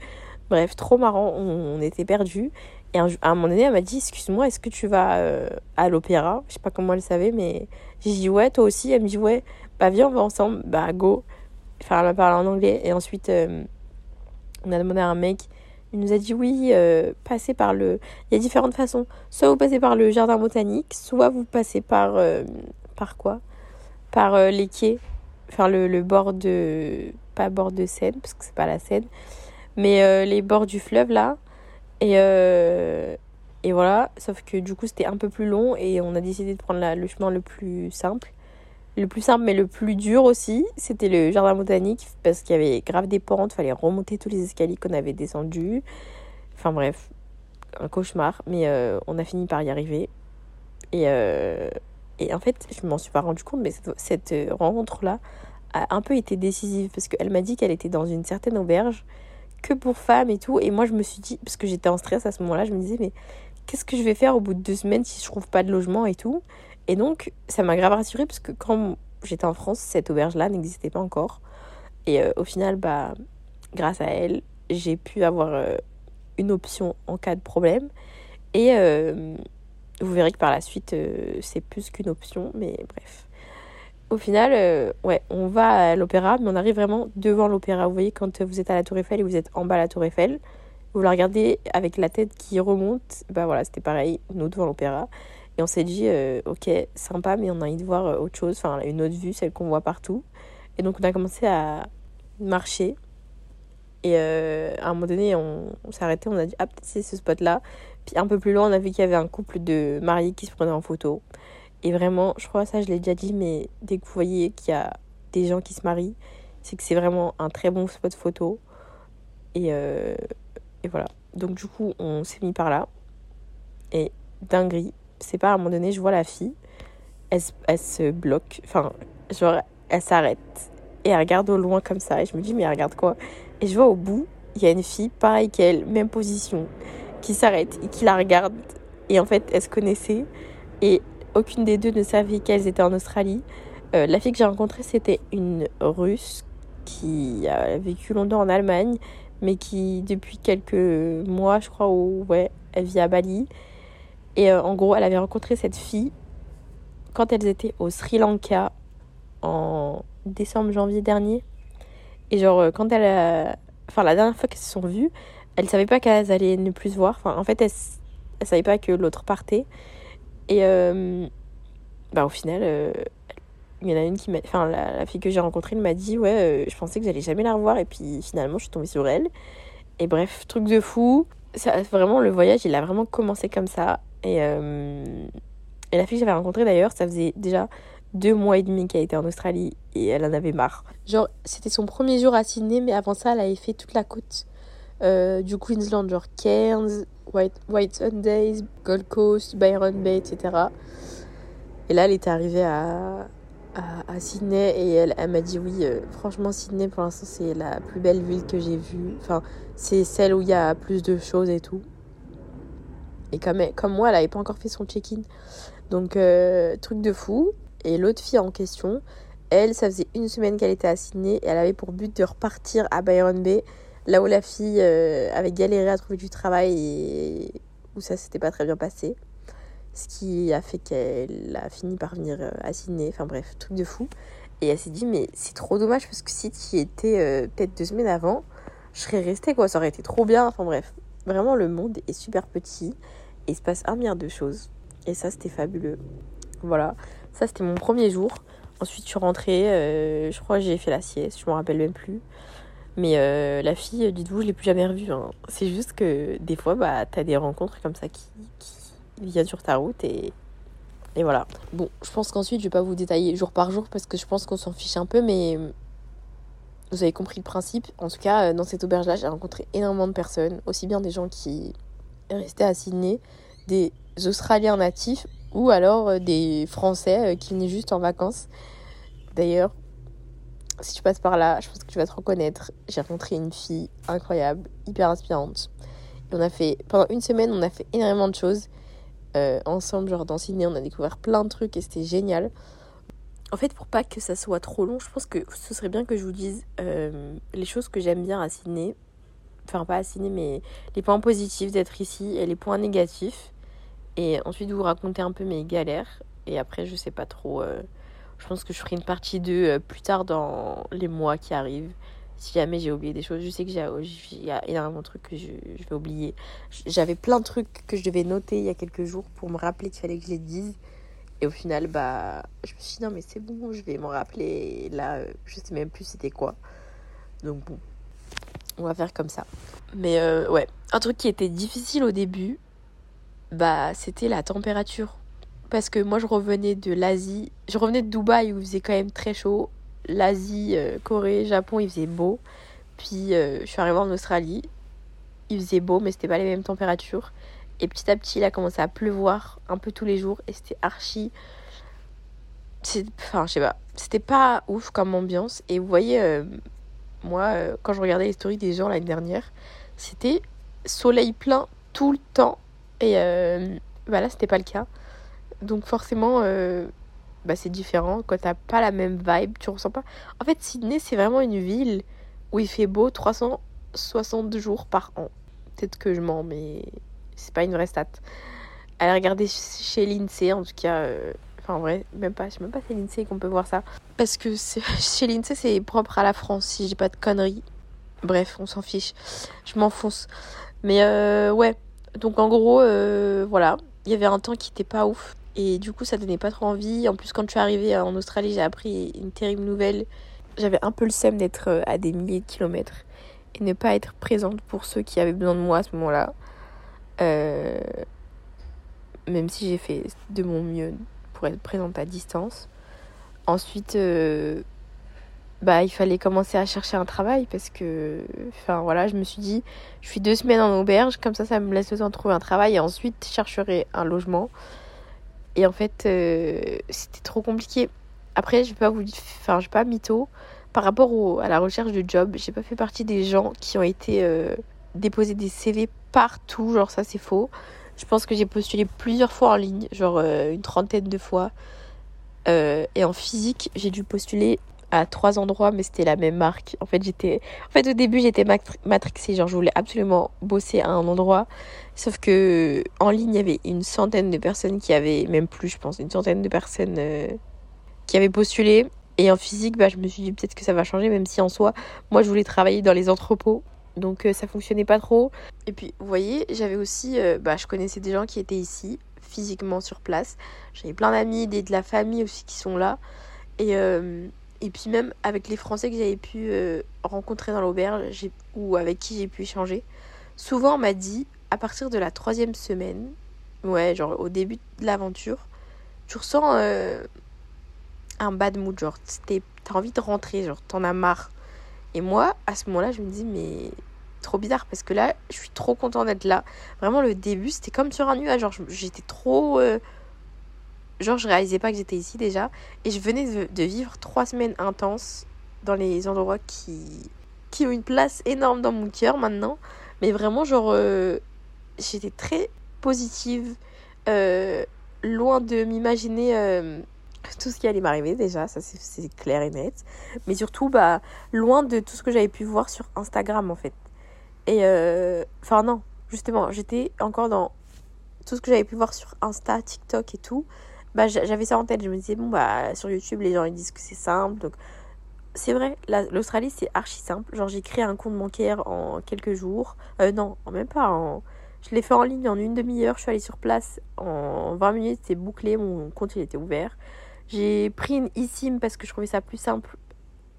Bref, trop marrant. On, était perdus. Et à un moment donné, elle m'a dit Excuse-moi, est-ce que tu vas euh, à l'opéra? Je sais pas comment elle savait, mais j'ai dit Ouais, toi aussi? Elle me dit Ouais bah viens, on va ensemble, bah go. Enfin, elle m'a en anglais. Et ensuite, euh, on a demandé à un mec. Il nous a dit oui, euh, passez par le. Il y a différentes façons. Soit vous passez par le jardin botanique, soit vous passez par. Euh, par quoi? Par les quais. Enfin, le, le, bord de. Pas bord de Seine, parce que c'est pas la Seine. Mais les bords du fleuve, là. Et. et voilà. Sauf que du coup, c'était un peu plus long. Et on a décidé de prendre le chemin le plus simple le plus simple mais le plus dur aussi, c'était le jardin botanique parce qu'il y avait grave des pentes, il fallait remonter tous les escaliers qu'on avait descendus. Enfin bref, un cauchemar, mais euh, on a fini par y arriver. Et, euh, et en fait, je m'en suis pas rendu compte, mais cette, rencontre-là a un peu été décisive parce qu'elle m'a dit qu'elle était dans une certaine auberge, que pour femmes et tout. Et moi, je me suis dit, parce que j'étais en stress à ce moment-là, je me disais, mais qu'est-ce que je vais faire au bout de deux semaines si je trouve pas de logement et tout? Et donc, ça m'a grave rassurée parce que quand j'étais en France, cette auberge-là n'existait pas encore. Et euh, au final, bah, grâce à elle, j'ai pu avoir euh, une option en cas de problème. Et euh, vous verrez que par la suite, c'est plus qu'une option, mais bref. Au final, ouais, on va à l'opéra, mais on arrive vraiment devant l'opéra. Vous voyez, quand vous êtes à la Tour Eiffel et vous êtes en bas à la Tour Eiffel, vous la regardez avec la tête qui remonte. Bah voilà, c'était pareil, nous devant l'opéra. Et on s'est dit, ok, sympa, mais on a envie de voir autre chose, enfin une autre vue, celle qu'on voit partout. Et donc on a commencé à marcher et euh, à un moment donné, on, s'est arrêté, on a dit, ah, peut-être c'est ce spot-là. Puis un peu plus loin, on a vu qu'il y avait un couple de mariés qui se prenaient en photo. Et vraiment, je crois ça, je l'ai déjà dit, mais dès que vous voyez qu'il y a des gens qui se marient, c'est que c'est vraiment un très bon spot photo. Et, euh, et voilà. Donc du coup, on s'est mis par là. Et dinguerie, c'est pas à un moment donné, je vois la fille, elle, se bloque, enfin, genre, elle s'arrête. Et elle regarde au loin comme ça. Et je me dis, mais elle regarde quoi? Et je vois au bout, il y a une fille, pareil qu'elle, même position, qui s'arrête et qui la regarde. Et en fait, elles se connaissaient. Et aucune des deux ne savait qu'elles étaient en Australie. Euh, la fille que j'ai rencontrée, c'était une russe qui a vécu longtemps en Allemagne, mais qui, depuis quelques mois, je crois, où, ouais, elle vit à Bali. Et euh, en gros, elle avait rencontré cette fille quand elles étaient au Sri Lanka en décembre-janvier dernier. Et genre, euh, quand elle Enfin, la dernière fois qu'elles se sont vues, elles savaient pas qu'elles allaient ne plus se voir. Enfin, en fait, elles, elles savaient pas que l'autre partait. Et euh, bah, au final, il y en a une qui m'a. Enfin, la, fille que j'ai rencontrée, elle m'a dit Ouais, je pensais que j'allais jamais la revoir. Et puis finalement, je suis tombée sur elle. Et bref, truc de fou. Vraiment, le voyage, il a vraiment commencé comme ça. Et, et la fille que j'avais rencontrée d'ailleurs, ça faisait déjà deux mois et demi qu'elle était en Australie et elle en avait marre. Genre, c'était son premier jour à Sydney, mais avant ça, elle avait fait toute la côte euh, du Queensland, genre Cairns, White, White Sundays, Gold Coast, Byron Bay, etc. Et là, elle était arrivée à, à, Sydney et elle, elle m'a dit oui, euh, franchement, Sydney pour l'instant, c'est la plus belle ville que j'ai vue. Enfin, c'est celle où il y a plus de choses et tout. Et comme, moi, elle n'avait pas encore fait son check-in. Donc, euh, truc de fou. Et l'autre fille en question, elle, ça faisait une semaine qu'elle était à Sydney et elle avait pour but de repartir à Byron Bay, là où la fille euh, avait galéré à trouver du travail et où ça s'était pas très bien passé. Ce qui a fait qu'elle a fini par venir euh, à Sydney. Enfin bref, truc de fou. Et elle s'est dit, mais c'est trop dommage parce que si tu y étais euh, peut-être deux semaines avant, je serais restée quoi. Ça aurait été trop bien. Enfin bref, vraiment le monde est super petit et il se passe un milliard de choses. Et ça, c'était fabuleux. Voilà. Ça, c'était mon premier jour. Ensuite, je suis rentrée. Euh, je crois que j'ai fait la sieste. Je me rappelle même plus. Mais euh, la fille, dites-vous, je l'ai plus jamais revue. Hein. C'est juste que des fois, bah, t'as des rencontres comme ça qui, qui viennent sur ta route et, et voilà. Bon, je pense qu'ensuite, je vais pas vous détailler jour par jour parce que je pense qu'on s'en fiche un peu, mais vous avez compris le principe. En tout cas, dans cette auberge-là, j'ai rencontré énormément de personnes, aussi bien des gens qui restaient à Sydney, des Australiens natifs ou alors euh, des Français euh, qui venaient juste en vacances. D'ailleurs, si tu passes par là, je pense que tu vas te reconnaître. J'ai rencontré une fille incroyable, hyper inspirante. Et on a fait, pendant une semaine, on a fait énormément de choses euh, ensemble. Genre dans Sydney, on a découvert plein de trucs et c'était génial. En fait, pour pas que ça soit trop long, je pense que ce serait bien que je vous dise les choses que j'aime bien à Sydney. Enfin, pas Sydney, mais les points positifs d'être ici et les points négatifs. Et ensuite, vous raconter un peu mes galères. Et après, je sais pas trop. Euh, je pense que je ferai une partie 2 euh, plus tard dans les mois qui arrivent. Si jamais j'ai oublié des choses, je sais que il y a énormément de trucs que je, je vais oublier. J'avais plein de trucs que je devais noter il y a quelques jours pour me rappeler qu'il fallait que je les dise. Et au final, bah, je me suis dit non, mais c'est bon, je vais m'en rappeler. Là, euh, je sais même plus c'était quoi. Donc bon, on va faire comme ça. Mais ouais, un truc qui était difficile au début, bah c'était la température. Parce que moi je revenais de l'Asie, je revenais de Dubaï où il faisait quand même très chaud. L'Asie, euh, Corée, Japon, il faisait beau. Puis euh, je suis arrivée en Australie, il faisait beau mais c'était pas les mêmes températures. Et petit à petit il a commencé à pleuvoir un peu tous les jours et c'était archi... Enfin je sais pas, c'était pas ouf comme ambiance. Et vous voyez, euh, Moi, euh, quand je regardais les stories des gens l'année dernière, c'était soleil plein tout le temps. Et euh, bah là, c'était pas le cas. Donc forcément, euh, bah, c'est différent. Quand t'as pas la même vibe, tu ressens pas. En fait, Sydney, c'est vraiment une ville où il fait beau 360 jours par an. Peut-être que je mens, mais c'est pas une vraie stat. Allez regarder chez l'INSEE, en tout cas. Enfin, en vrai, même pas, je sais même pas si c'est l'INSEE qu'on peut voir ça. Parce que (laughs) chez l'INSEE, c'est propre à la France, si dis pas de conneries. Bref, on s'en fiche. Je m'enfonce. Mais euh, ouais. Donc en gros, euh, voilà. Il y avait un temps qui était pas ouf. Et du coup, ça donnait pas trop envie. En plus, quand je suis arrivée en Australie, j'ai appris une terrible nouvelle. J'avais un peu le seum d'être euh, à des milliers de kilomètres et ne pas être présente pour ceux qui avaient besoin de moi à ce moment-là. Euh, Même si j'ai fait de mon mieux pour être présente à distance. Ensuite, euh, bah, il fallait commencer à chercher un travail parce que, enfin voilà, je me suis dit, je suis deux semaines en auberge, comme ça, ça me laisse le temps de trouver un travail et ensuite, je chercherai un logement. Et en fait, euh, c'était trop compliqué. Après, je vais pas vous, enfin, je vais pas mytho. Par rapport au- à la recherche de job, j'ai pas fait partie des gens qui ont été euh, des CV partout. Genre ça, c'est faux. Je pense que j'ai postulé plusieurs fois en ligne, genre euh, une trentaine de fois. Euh, et en physique, j'ai dû postuler à trois endroits, mais c'était la même marque. En fait, j'étais, en fait, au début, j'étais matri- matrixée. Genre, je voulais absolument bosser à un endroit. Sauf que en ligne, il y avait une centaine de personnes qui avaient, même plus, je pense, une centaine de personnes euh, qui avaient postulé. Et en physique, bah, je me suis dit peut-être que ça va changer, même si en soi, moi, je voulais travailler dans les entrepôts. Donc, euh, ça fonctionnait pas trop. Et puis, vous voyez, j'avais aussi, euh, bah, je connaissais des gens qui étaient ici, physiquement sur place. J'avais plein d'amis, des de la famille aussi qui sont là. Et, euh, et puis même avec les Français que j'avais pu rencontrer dans l'auberge ou avec qui j'ai pu échanger, souvent on m'a dit, à partir de la troisième semaine, ouais, genre au début de l'aventure, tu ressens un bad mood, genre t'as envie de rentrer, genre t'en as marre. Et moi, à ce moment-là, je me dis, mais trop bizarre parce que là, je suis trop contente d'être là. Vraiment, le début, c'était comme sur un nuage. Genre, j'étais trop. euh, Genre, je réalisais pas que j'étais ici déjà. Et je venais de, vivre trois semaines intenses dans les endroits qui, qui ont une place énorme dans mon cœur maintenant. Mais vraiment, genre, euh, j'étais très positive. euh, loin de m'imaginer tout ce qui allait m'arriver déjà, ça c'est- c'est clair et net. Mais surtout, bah, loin de tout ce que j'avais pu voir sur Instagram en fait. Et euh, enfin, non, justement, j'étais encore dans tout ce que j'avais pu voir sur Insta, TikTok et tout. Bah, j'a- j'avais ça en tête. Je me disais, bon, bah, sur YouTube, les gens ils disent que c'est simple. Donc, c'est vrai, la- l'Australie c'est archi simple. Genre, j'ai créé un compte bancaire en quelques jours. Euh, non, même pas. Je l'ai fait en ligne en une demi-heure. Je suis allée sur place en 20 minutes. C'était bouclé. Mon compte il était ouvert. J'ai pris une eSIM parce que je trouvais ça plus simple.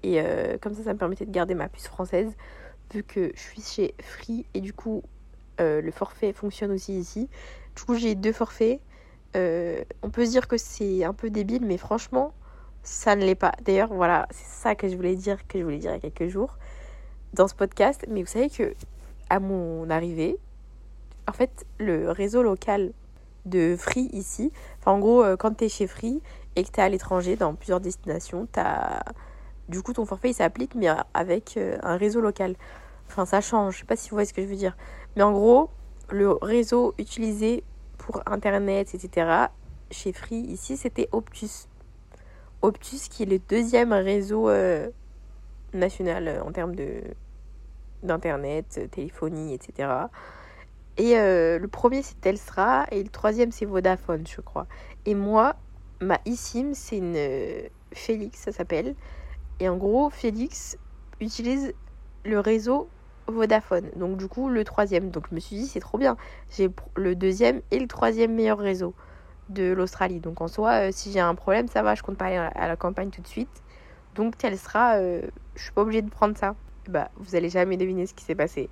Et euh, comme ça, ça me permettait de garder ma puce française. Vu que je suis chez Free. Et du coup, euh, le forfait fonctionne aussi ici. Du coup, j'ai deux forfaits. Euh, on peut se dire que c'est un peu débile, mais franchement, ça ne l'est pas. D'ailleurs, voilà, c'est ça que je voulais dire, que je voulais dire il y a quelques jours dans ce podcast. Mais vous savez que à mon arrivée, en fait, le réseau local de Free ici, enfin, en gros, quand tu es chez Free et que tu es à l'étranger dans plusieurs destinations, t'as du coup ton forfait il s'applique, mais avec euh, un réseau local. Enfin, ça change. Je sais pas si vous voyez ce que je veux dire. Mais en gros, le réseau utilisé pour Internet, etc., chez Free, ici, c'était Optus. Optus, qui est le deuxième réseau euh, national euh, en termes de d'internet, téléphonie, etc. Et le premier c'est Telstra et le troisième c'est Vodafone, je crois. Et moi, ma eSIM c'est une euh, Félix, ça s'appelle. Et en gros, Félix utilise le réseau Vodafone. Donc du coup, le troisième. Donc je me suis dit, c'est trop bien. J'ai le deuxième et le troisième meilleur réseau de l'Australie. Donc en soi, euh, si j'ai un problème, ça va, je compte pas aller à la- campagne tout de suite. Donc Telstra, euh, je suis pas obligée de prendre ça. Bah, vous allez jamais deviner ce qui s'est passé.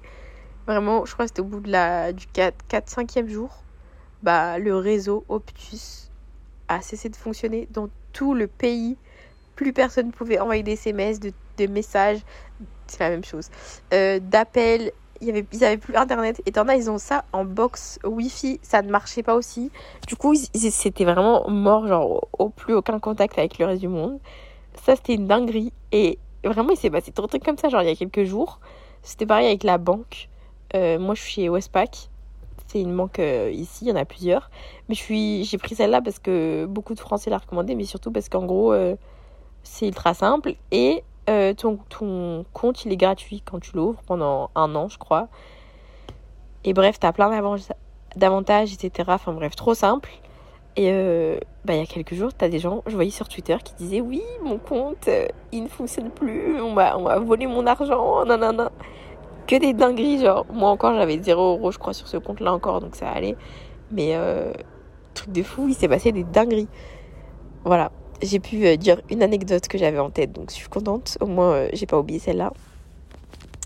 Vraiment, je crois que c'était au bout de la, du 4-5e jour. Bah, le réseau Optus a cessé de fonctionner dans tout le pays. Plus personne pouvait envoyer des SMS, de, de messages. C'est la même chose. Euh, D'appels. Il y avait, ils avaient plus internet. Et t'en as, ils ont ça en box Wi-Fi. Ça ne marchait pas aussi. Du coup, c'était vraiment mort. Genre, au, au plus aucun contact avec le reste du monde. Ça, c'était une dinguerie. Et vraiment, il s'est passé trop de trucs comme ça. Genre, il y a quelques jours, c'était pareil avec la banque. Euh, moi, je suis chez Westpac. C'est une banque euh, ici, il y en a plusieurs. Mais je suis, j'ai pris celle-là parce que beaucoup de Français l'ont recommandé, mais surtout parce qu'en gros, euh, c'est ultra simple. Et ton, ton compte, il est gratuit quand tu l'ouvres pendant un an, je crois. Et bref, t'as plein d'avantages, etc. Enfin bref, trop simple. Et bah, il y a quelques jours, tu as des gens, je voyais sur Twitter, qui disaient Oui, mon compte, il ne fonctionne plus, on m'a, on volé mon argent, nanana que des dingueries. Genre, moi encore, j'avais 0 euros, je crois, sur ce compte-là encore, donc ça allait. Mais, euh, truc de fou, il s'est passé des dingueries. Voilà. J'ai pu euh, dire une anecdote que j'avais en tête, donc je suis contente. Au moins, euh, j'ai pas oublié celle-là.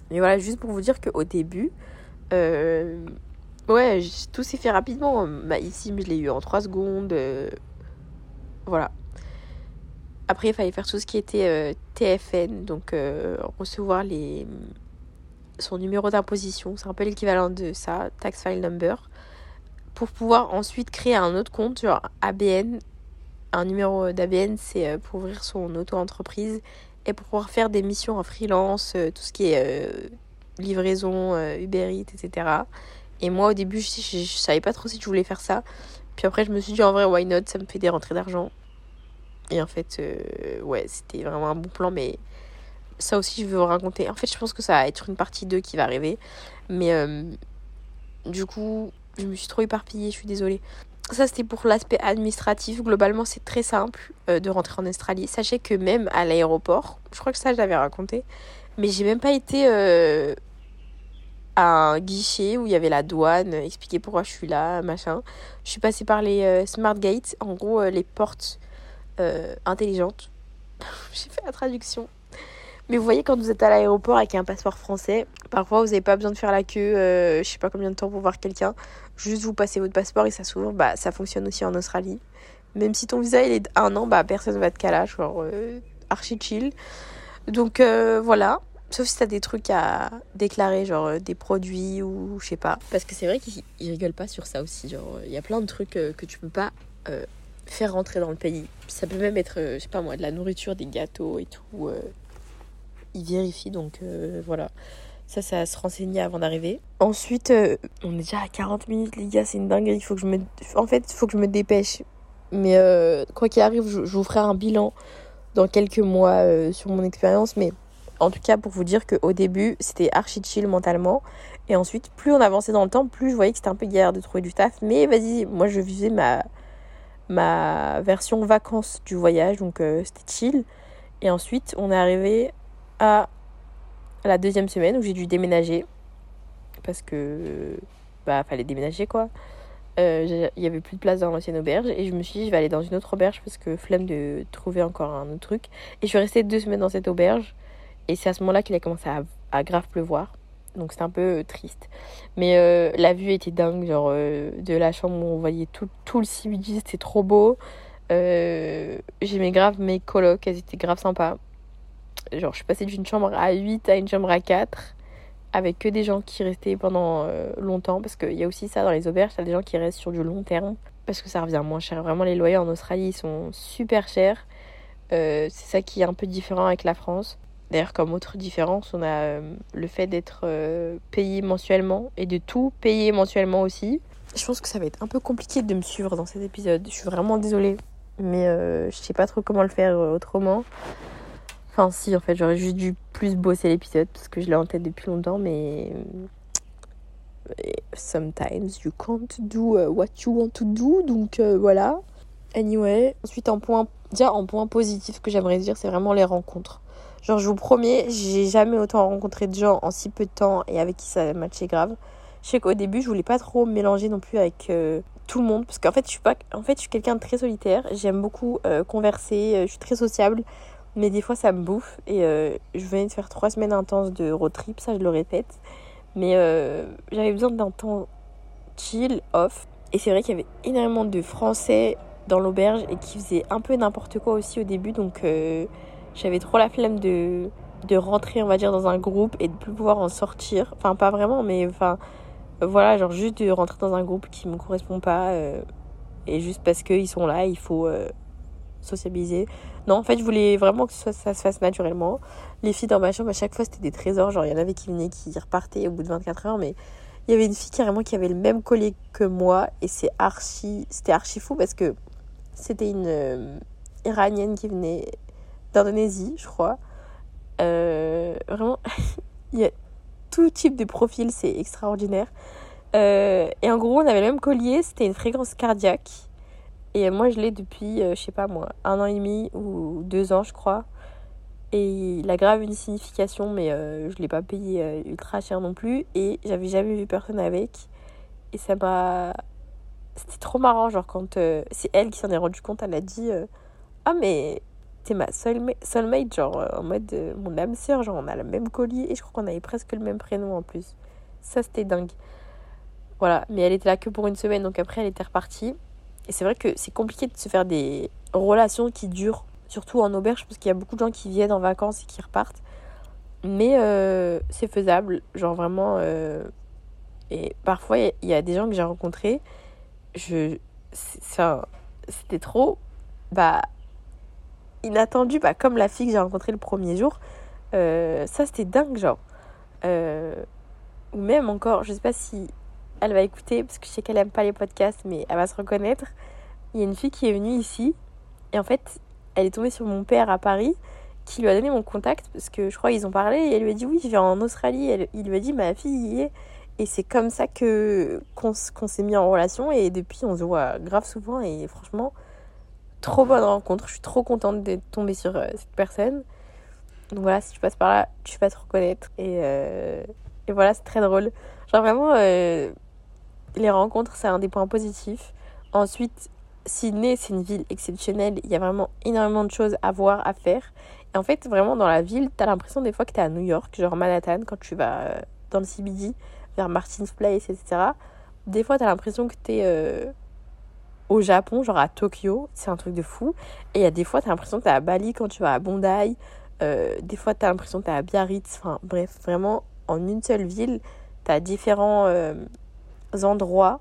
Mais voilà, juste pour vous dire qu'au début, euh, ouais, tout s'est fait rapidement. Bah, ici, je l'ai eu en 3 secondes. voilà. Après, il fallait faire tout ce qui était TFN, donc recevoir les, son numéro d'imposition, c'est un peu l'équivalent de ça, tax file number, pour pouvoir ensuite créer un autre compte, genre ABN. Un numéro d'ABN, c'est euh, pour ouvrir son auto-entreprise et pour pouvoir faire des missions en freelance, euh, tout ce qui est euh, livraison, Uber Eats, etc. Et moi, au début, je, je, savais pas trop si je voulais faire ça. Puis après, je me suis dit, en vrai, why not? Ça me fait des rentrées d'argent. Et en fait, ouais, c'était vraiment un bon plan, mais ça aussi, je veux vous raconter. En fait, je pense que ça va être une partie 2 qui va arriver. Mais euh, du coup, je me suis trop éparpillée, je suis désolée. Ça, c'était pour l'aspect administratif. Globalement, c'est très simple euh, de rentrer en Australie. Sachez que même à l'aéroport, je crois que ça, je l'avais raconté, mais j'ai même pas été euh, à un guichet où il y avait la douane, expliquer pourquoi je suis là, machin. Je suis passée par les smart gates, en gros, les portes intelligentes. (laughs) j'ai fait la traduction mais vous voyez, quand vous êtes à l'aéroport avec un passeport français, parfois vous n'avez pas besoin de faire la queue, euh, je sais pas combien de temps pour voir quelqu'un. Juste vous passez votre passeport et ça s'ouvre. Bah, ça fonctionne aussi en Australie. Même si ton visa il est un an, bah, personne va te caler, genre euh, archi chill. Donc euh, voilà. Sauf si t'as des trucs à déclarer, genre des produits ou je sais pas. Parce que c'est vrai qu'ils rigolent pas sur ça aussi. Genre, il y a plein de trucs que tu peux pas faire rentrer dans le pays. Ça peut même être, je sais pas moi, de la nourriture, des gâteaux et tout il vérifie. Donc euh, voilà. Ça, ça se renseigner avant d'arriver. Ensuite, euh, on est déjà à 40 minutes, les gars, c'est une dinguerie. Faut que je me... En fait, il faut que je me dépêche. Mais euh, quoi qu'il arrive, je, vous ferai un bilan dans quelques mois sur mon expérience. Mais en tout cas, pour vous dire qu'au début, c'était archi chill mentalement. Et ensuite, plus on avançait dans le temps, plus je voyais que c'était un peu galère de trouver du taf. Mais vas-y, moi, je vivais ma, ma version vacances du voyage. Donc, c'était chill. Et ensuite, on est arrivé à la deuxième semaine où j'ai dû déménager. Parce que bah fallait déménager quoi. Euh, il y avait plus de place dans l'ancienne auberge et je me suis dit je vais aller dans une autre auberge parce que flemme de trouver encore un autre truc. Et je suis restée deux semaines dans cette auberge et c'est à ce moment-là qu'il a commencé à, grave pleuvoir. Donc c'était un peu triste. Mais euh, la vue était dingue genre euh, de la chambre où on voyait tout, tout le CBD c'était trop beau. J'aimais grave mes colocs elles étaient grave sympas genre je suis passée d'une chambre à 8 à une chambre à 4 avec que des gens qui restaient pendant euh, longtemps parce qu'il y a aussi ça dans les auberges, t'as des gens qui restent sur du long terme parce que ça revient moins cher. Vraiment les loyers en Australie ils sont super chers. Euh, c'est ça qui est un peu différent avec la France. D'ailleurs comme autre différence on a euh, le fait d'être payé mensuellement et de tout payer mensuellement aussi. Je pense que ça va être un peu compliqué de me suivre dans cet épisode. Je suis vraiment désolée mais je sais pas trop comment le faire autrement. Enfin, si, en fait, j'aurais juste dû plus bosser l'épisode parce que je l'ai en tête depuis longtemps, mais. Sometimes you can't do uh, what you want to do, donc euh, voilà. Anyway, ensuite, en point, déjà en point positif que j'aimerais dire, c'est vraiment les rencontres. Genre, je vous promets, j'ai jamais autant rencontré de gens en si peu de temps et avec qui ça matchait grave. Je sais qu'au début, je voulais pas trop mélanger non plus avec euh, tout le monde parce qu'en fait, je suis en fait, suis quelqu'un de très solitaire. J'aime beaucoup euh, converser, je suis très sociable. Mais des fois, ça me bouffe. Et euh, je venais de faire trois semaines intenses de road trip, ça je le répète. Mais euh, j'avais besoin d'un temps chill, off. Et c'est vrai qu'il y avait énormément de Français dans l'auberge et qui faisaient un peu n'importe quoi aussi au début. Donc euh, j'avais trop la flemme de, de rentrer, on va dire, dans un groupe et de plus pouvoir en sortir. Enfin, pas vraiment, mais enfin, voilà, genre juste de rentrer dans un groupe qui me correspond pas. et juste parce qu'ils sont là, il faut sociabiliser. Non, en fait, je voulais vraiment que ça, se fasse naturellement. Les filles dans ma chambre, à chaque fois, c'était des trésors. Genre, il y en avait qui venaient, qui repartaient au bout de 24 heures, mais il y avait une fille carrément qui avait le même collier que moi et c'est archi c'était archi fou parce que c'était une euh, iranienne qui venait d'Indonésie je crois euh, vraiment (laughs) il y a tout type de profil c'est extraordinaire euh, et en gros on avait le même collier c'était une fréquence cardiaque et moi je l'ai depuis je sais pas moi un an et demi ou deux ans je crois et il a grave une signification, mais euh, je l'ai pas payé euh, ultra cher non plus. Et j'avais jamais vu personne avec. Et ça m'a. C'était trop marrant, genre quand euh, c'est elle qui s'en est rendu compte, elle a dit Ah, mais t'es ma soulmate, genre en mode mon âme sœur, genre on a le même collier et je crois qu'on avait presque le même prénom en plus. Ça c'était dingue. Voilà, mais elle était là que pour une semaine, donc après elle était repartie. Et c'est vrai que c'est compliqué de se faire des relations qui durent surtout en auberge, parce qu'il y a beaucoup de gens qui viennent en vacances et qui repartent. Mais euh, c'est faisable, genre vraiment. Euh, et parfois, il y, a des gens que j'ai rencontrés, je, c'était trop, bah, inattendu, bah, comme la fille que j'ai rencontrée le premier jour. Euh, ça, c'était dingue, genre. ou même encore, je sais pas si elle va écouter, parce que je sais qu'elle aime pas les podcasts, mais elle va se reconnaître. Il y a une fille qui est venue ici, et en fait, elle est tombée sur mon père à Paris qui lui a donné mon contact parce que je crois qu'ils ont parlé et elle lui a dit oui je viens en Australie. Elle, il lui a dit ma fille y est. Et c'est comme ça que qu'on, s'est mis en relation et depuis on se voit grave souvent et franchement trop bonne rencontre. Je suis trop contente d'être tombée sur euh, cette personne. Donc voilà si tu passes par là tu vas te reconnaître. Et, euh, et voilà c'est très drôle. Genre vraiment euh, les rencontres c'est un des points positifs ensuite Sydney, c'est une ville exceptionnelle. Il y a vraiment énormément de choses à voir, à faire. Et en fait, vraiment, dans la ville, t'as l'impression des fois que t'es à New York, genre Manhattan, quand tu vas euh, dans le CBD, vers Martin's Place, etc. Des fois, t'as l'impression que t'es euh, au Japon, genre à Tokyo. C'est un truc de fou. Et il y a des fois, t'as l'impression que t'es à Bali quand tu vas à Bondi. Euh, des fois, t'as l'impression que t'es à Biarritz. Enfin, bref, vraiment, en une seule ville, t'as différents endroits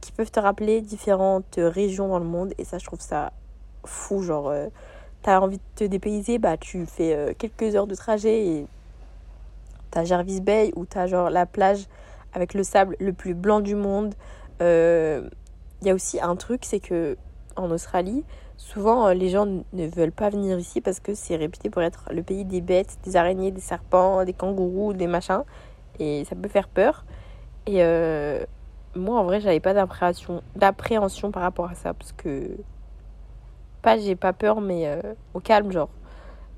qui peuvent te rappeler différentes régions dans le monde. Et ça, je trouve ça fou. Genre, euh, t'as envie de te dépayser, bah tu fais euh, quelques heures de trajet et t'as Jarvis Bay où t'as genre la plage avec le sable le plus blanc du monde. Il euh, y a aussi un truc, c'est que en Australie, souvent les gens ne veulent pas venir ici parce que c'est réputé pour être le pays des bêtes, des araignées, des serpents, des kangourous, des machins. Et ça peut faire peur. Et moi en vrai j'avais pas d'appréhension par rapport à ça parce que pas j'ai pas peur mais euh, au calme genre.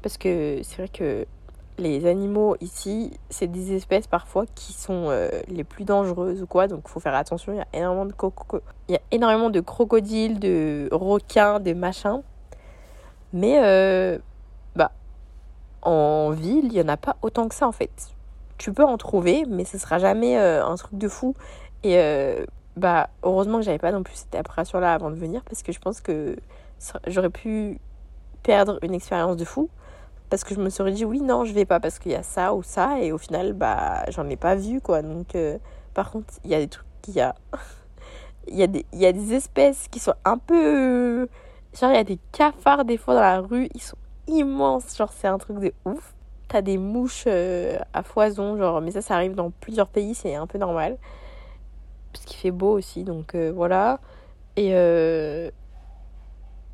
Parce que c'est vrai que les animaux ici c'est des espèces parfois qui sont euh, les plus dangereuses ou quoi donc faut faire attention il y a énormément de y a énormément de crocodiles de requins de machins. Mais euh, bah en ville il y en a pas autant que ça en fait. Tu peux en trouver mais ce sera jamais un truc de fou et euh, bah, heureusement que j'avais pas non plus cette appréhension-là avant de venir parce que je pense que j'aurais pu perdre une expérience de fou parce que je me serais dit oui, non, je vais pas parce qu'il y a ça ou ça et au final, bah, j'en ai pas vu quoi. Donc, euh, par contre, il y a des trucs, il y a. (laughs) il y, a des, il y a des espèces qui sont un peu. Genre, il y a des cafards des fois dans la rue, ils sont immenses, genre, c'est un truc de ouf. T'as des mouches euh, à foison, genre, mais ça, ça arrive dans plusieurs pays, c'est un peu normal parce qu'il fait beau aussi donc euh, voilà. Et, euh,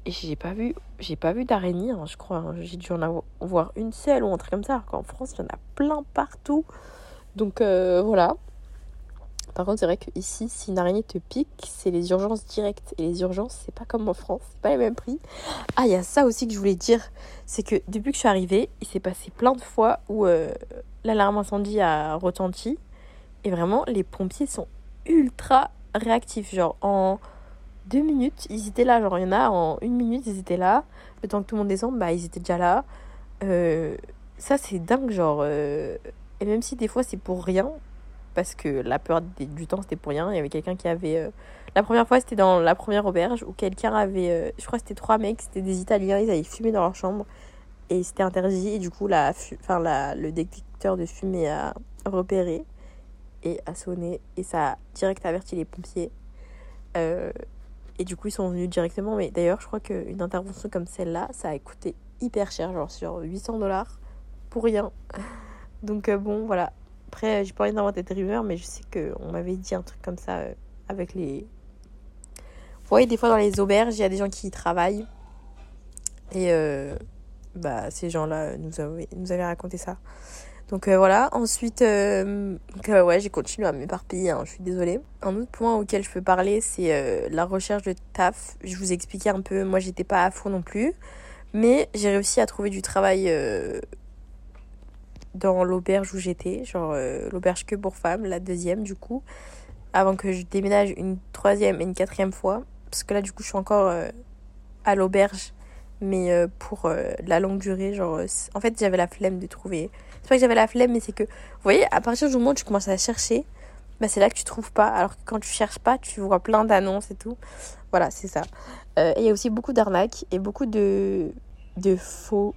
et j'ai pas vu j'ai pas vu d'araignée hein, je crois hein. j'ai dû en avoir une seule ou un truc comme ça alors qu'en France il y en a plein partout. Donc euh, voilà. Par contre c'est vrai que ici si une araignée te pique c'est les urgences directes. Et les urgences c'est pas comme en France c'est pas les mêmes prix. Ah il y a ça aussi que je voulais dire c'est que depuis que je suis arrivée il s'est passé plein de fois où l'alarme incendie a retenti. Et vraiment les pompiers sont ultra réactifs. Genre, en deux minutes, ils étaient là. Genre, il y en a, en une minute, ils étaient là. Le temps que tout le monde descende, bah, ils étaient déjà là. Euh, ça, c'est dingue, genre. Euh, et même si des fois, c'est pour rien, parce que la plupart du temps, c'était pour rien. Il y avait quelqu'un qui avait. Euh, la première fois, c'était dans la première auberge où quelqu'un avait. Je crois c'était trois mecs, c'était des Italiens, ils avaient fumé dans leur chambre. Et c'était interdit. Et du coup, la, enfin, la, le détecteur de fumée a repéré et a sonné et ça a direct averti les pompiers. Euh, Et du coup, ils sont venus directement. Mais d'ailleurs, je crois qu'une intervention comme celle-là, ça a coûté hyper cher, genre sur 800 dollars pour rien. (laughs) Donc euh, bon, voilà. Après, j'ai pas envie d'inventer des rumeurs, mais je sais qu'on m'avait dit un truc comme ça euh, avec les... Vous voyez, des fois dans les auberges, il y a des gens qui y travaillent. Et bah, ces gens-là nous avaient, nous avaient raconté ça. Donc voilà, ensuite, ouais, j'ai continué à m'éparpiller, hein, je suis désolée. Un autre point auquel je peux parler, c'est la recherche de taf. Je vous ai expliqué un peu, moi j'étais pas à fond non plus. Mais j'ai réussi à trouver du travail dans l'auberge où j'étais, genre euh, l'auberge que pour femmes, la deuxième du coup, avant que je déménage une troisième et une quatrième fois, parce que là du coup je suis encore euh, à l'auberge, mais euh, pour la longue durée, genre en fait j'avais la flemme de trouver. C'est pas que j'avais la flemme, mais c'est que, vous voyez, à partir du moment où tu commences à chercher, bah, c'est là que tu trouves pas, alors que quand tu cherches pas, tu vois plein d'annonces et tout. Voilà, c'est ça. et il y a aussi beaucoup d'arnaques et beaucoup de, de faux,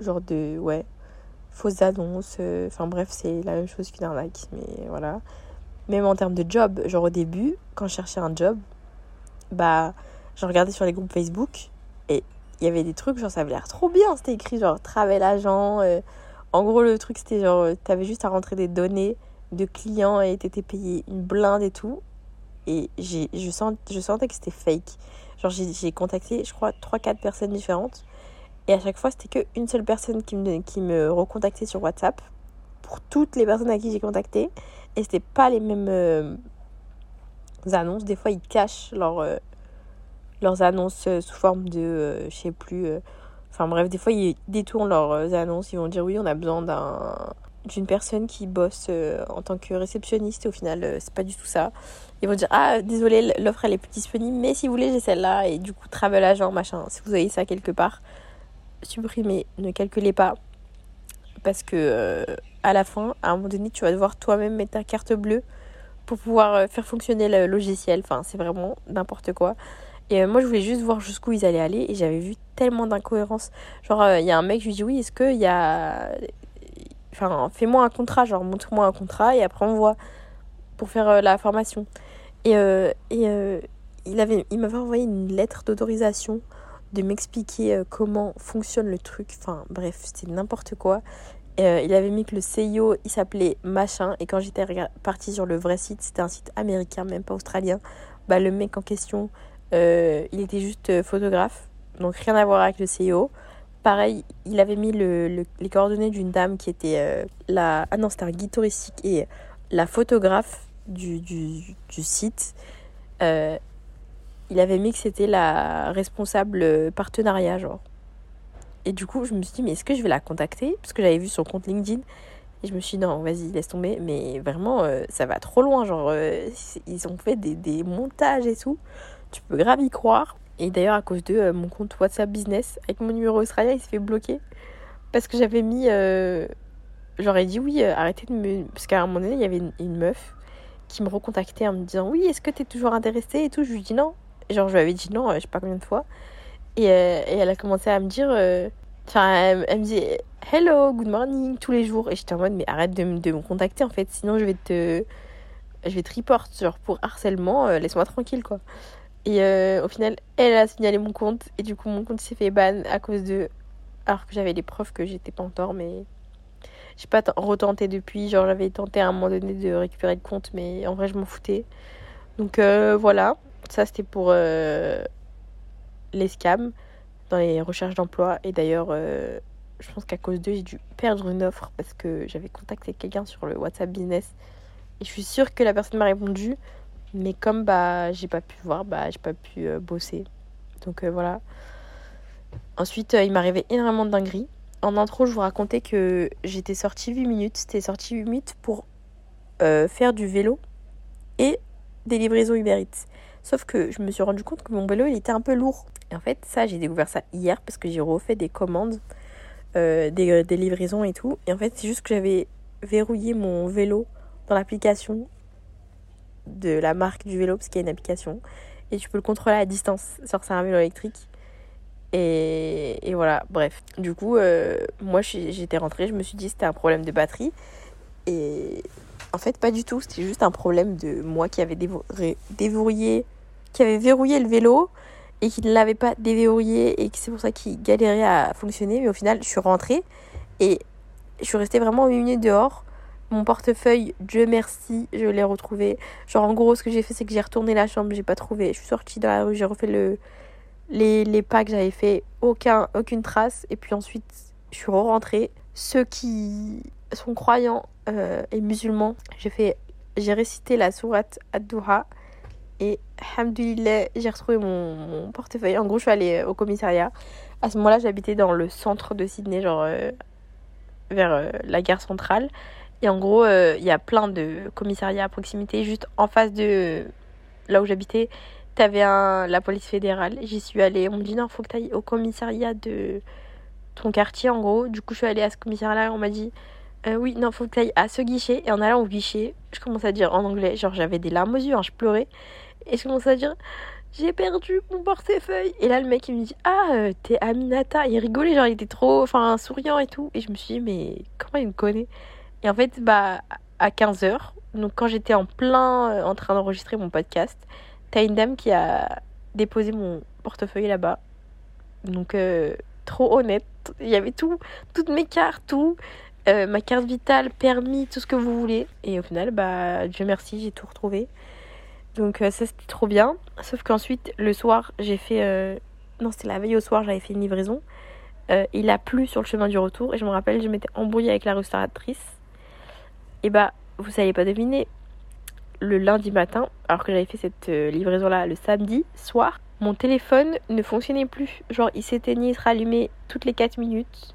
genre de, ouais, fausses annonces. Euh, enfin bref, c'est la même chose qu'une arnaque. Mais voilà. Même en termes de job, genre au début, quand je cherchais un job, bah, je regardais sur les groupes Facebook et il y avait des trucs, genre ça avait l'air trop bien. C'était écrit genre travel agent. Euh. En gros, le truc c'était genre, euh, t'avais juste à rentrer des données de clients et t'étais payé une blinde et tout. Et je, je sentais que c'était fake. Genre, j'ai contacté, je crois, 3-4 personnes différentes. Et à chaque fois, c'était qu'une seule personne qui me, qui me recontactait sur WhatsApp pour toutes les personnes à qui j'ai contacté. Et c'était pas les mêmes euh, annonces. Des fois, ils cachent euh, leurs annonces euh, sous forme de, je sais plus. Enfin bref, des fois, ils détournent leurs annonces. Ils vont dire oui, on a besoin d'un d'une personne qui bosse en tant que réceptionniste. Au final, c'est pas du tout ça. Ils vont dire ah désolé, l'offre elle est plus disponible, mais si vous voulez, j'ai celle-là. Et du coup, travel agent, machin. Si vous avez ça quelque part supprimer, ne calculez pas. Parce que euh, à la fin, à un moment donné, tu vas devoir toi-même mettre ta carte bleue pour pouvoir euh, faire fonctionner le logiciel. Enfin, c'est vraiment n'importe quoi. Et euh, moi, je voulais juste voir jusqu'où ils allaient aller. Et j'avais vu tellement d'incohérences. Genre, il y a un mec, je lui dis oui, est-ce qu'il y a. Enfin, fais-moi un contrat, genre, montre-moi un contrat et après on voit pour faire la formation. Et, et il, avait, il m'avait envoyé une lettre d'autorisation de m'expliquer euh, comment fonctionne le truc. Enfin, bref, c'était n'importe quoi. Euh, il avait mis que le CEO, il s'appelait machin. Et quand j'étais partie sur le vrai site, c'était un site américain, même pas australien. Bah, le mec en question, euh, il était juste photographe. Donc rien à voir avec le CEO. Pareil, il avait mis le, les coordonnées d'une dame qui était la... Ah non, c'était un guide touristique et la photographe du, site il avait mis que c'était la responsable partenariat, genre. Et du coup, je me suis dit, mais est-ce que je vais la contacter? Parce que j'avais vu son compte LinkedIn. Et je me suis dit, non, vas-y, laisse tomber. Mais vraiment, euh, ça va trop loin. Genre, euh, ils ont fait des, des, montages et tout. Tu peux grave y croire. Et d'ailleurs, à cause de euh, mon compte WhatsApp Business, avec mon numéro australien, il s'est fait bloquer. Parce que j'avais mis. J'aurais dit oui, arrêtez de me. Parce qu'à un moment donné, il y avait une, meuf qui me recontactait en me disant Oui, est-ce que tu es toujours intéressée et tout? Je lui dis non. Genre, je lui avais dit non, euh, je sais pas combien de fois. Et, euh, elle a commencé à me dire. Euh, enfin, elle, me dit hello, good morning tous les jours. Et j'étais en mode, mais arrête de, de, me contacter en fait, sinon je vais te. Je vais te report, genre pour harcèlement, laisse-moi tranquille quoi. Et au final, elle a signalé mon compte. Et du coup, mon compte s'est fait ban à cause de. Alors que j'avais les preuves que j'étais pas en tort, mais. J'ai pas retenté depuis. Genre, j'avais tenté à un moment donné de récupérer le compte, mais en vrai, je m'en foutais. Donc voilà. Ça, c'était pour euh, les scams dans les recherches d'emploi. Et d'ailleurs, euh, je pense qu'à cause d'eux, j'ai dû perdre une offre parce que j'avais contacté quelqu'un sur le WhatsApp Business. Et je suis sûre que la personne m'a répondu. Mais comme bah, j'ai pas pu voir, bah, j'ai pas pu euh, bosser. Donc voilà. Ensuite, il m'arrivait énormément de dingueries. En intro, je vous racontais que j'étais sortie 8 minutes. C'était sorti 8 minutes pour faire du vélo et des livraisons Uber Eats. Sauf que je me suis rendu compte que mon vélo, il était un peu lourd. Et en fait, ça, j'ai découvert ça hier parce que j'ai refait des commandes, euh, des, des, livraisons et tout. Et en fait, c'est juste que j'avais verrouillé mon vélo dans l'application de la marque du vélo, parce qu'il y a une application. Et tu peux le contrôler à distance. Sur un vélo électrique. Et, et, voilà, bref. Du coup, euh, moi, j'étais rentrée, je me suis dit c'était un problème de batterie. Et en fait, pas du tout. C'était juste un problème de moi qui avait déverrouillé qui avait verrouillé le vélo et qui ne l'avait pas déverrouillé et que c'est pour ça qu'il galérait à fonctionner. Mais au final, je suis rentrée et je suis restée vraiment 8 minutes dehors. Mon portefeuille, Dieu merci, je l'ai retrouvé. Genre, en gros, ce que j'ai fait, c'est que j'ai retourné la chambre, j'ai pas trouvé. Je suis sortie dans la rue, j'ai refait le, les, les pas que j'avais fait, aucun, aucune trace. Et puis ensuite, je suis rentrée. Ceux qui sont croyants euh, et musulmans, j'ai fait, j'ai récité la sourate Ad-Duha. Et, alhamdoulilah, j'ai retrouvé mon, portefeuille. En gros, je suis allée au commissariat. À ce moment-là, j'habitais dans le centre de Sydney, genre euh, vers euh, la gare centrale. Et en gros, euh, il y a plein de commissariats à proximité. Juste en face de là où j'habitais, t'avais la police fédérale. J'y suis allée. On me dit non, faut que t'ailles au commissariat de ton quartier, en gros. Du coup, je suis allée à ce commissariat-là. On m'a dit euh, oui, non, faut que t'ailles à ce guichet. Et en allant au guichet, je commence à dire en anglais, genre j'avais des larmes aux yeux, hein, je pleurais. Et je commence à dire j'ai perdu mon portefeuille. Et là, le mec, il me dit Ah, euh, t'es Aminata. Il rigolait, genre, il était trop enfin, souriant et tout. Et je me suis dit Mais comment il me connaît? Et en fait, bah, à 15h, donc quand j'étais en plein euh, en train d'enregistrer mon podcast, t'as une dame qui a déposé mon portefeuille là-bas. Donc, euh, trop honnête. Il y avait tout, toutes mes cartes, tout. Euh, ma carte vitale, permis, tout ce que vous voulez. Et au final, bah, Dieu merci, j'ai tout retrouvé. Donc, ça, c'était trop bien. Sauf qu'ensuite, le soir, j'ai fait. Non, c'était la veille au soir, j'avais fait une livraison. Il a plu sur le chemin du retour. Et je me rappelle, je m'étais embrouillée avec la restauratrice. Et bah, vous savez pas deviner, le lundi matin, alors que j'avais fait cette euh, livraison-là le samedi soir, mon téléphone ne fonctionnait plus. Genre, il s'éteignait, il se rallumait toutes les 4 minutes,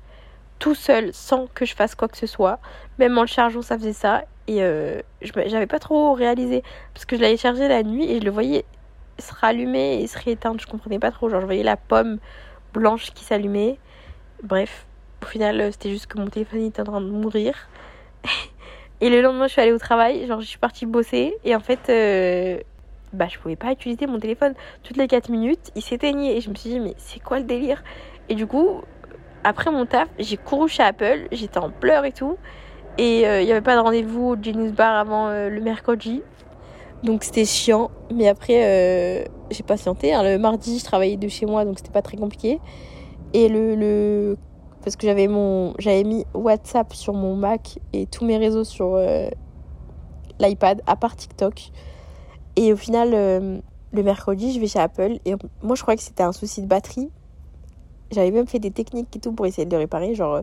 tout seul, sans que je fasse quoi que ce soit. Même en le chargeant, ça faisait ça. Et euh, j'avais pas trop réalisé, parce que je l'avais chargé la nuit et je le voyais se rallumer et se rééteindre. Je comprenais pas trop. Genre, je voyais la pomme blanche qui s'allumait. Bref, au final, euh, c'était juste que mon téléphone était en train de mourir. (laughs) Et le lendemain, je suis allée au travail, genre je suis partie bosser et en fait, euh, bah je pouvais pas utiliser mon téléphone toutes les 4 minutes, il s'éteignait et je me suis dit mais c'est quoi le délire? Et du coup, après mon taf, j'ai couru chez Apple, j'étais en pleurs et tout et il euh, n'y avait pas de rendez-vous au Genius Bar avant euh, le mercredi. Donc c'était chiant, mais après j'ai patienté. Hein. Le mardi, je travaillais de chez moi, donc c'était pas très compliqué. Et le, le parce que j'avais mon j'avais mis WhatsApp sur mon Mac et tous mes réseaux sur euh, l'iPad à part TikTok. Et au final euh, le mercredi je vais chez Apple et moi je croyais que c'était un souci de batterie. J'avais même fait des techniques et tout pour essayer de le réparer genre euh,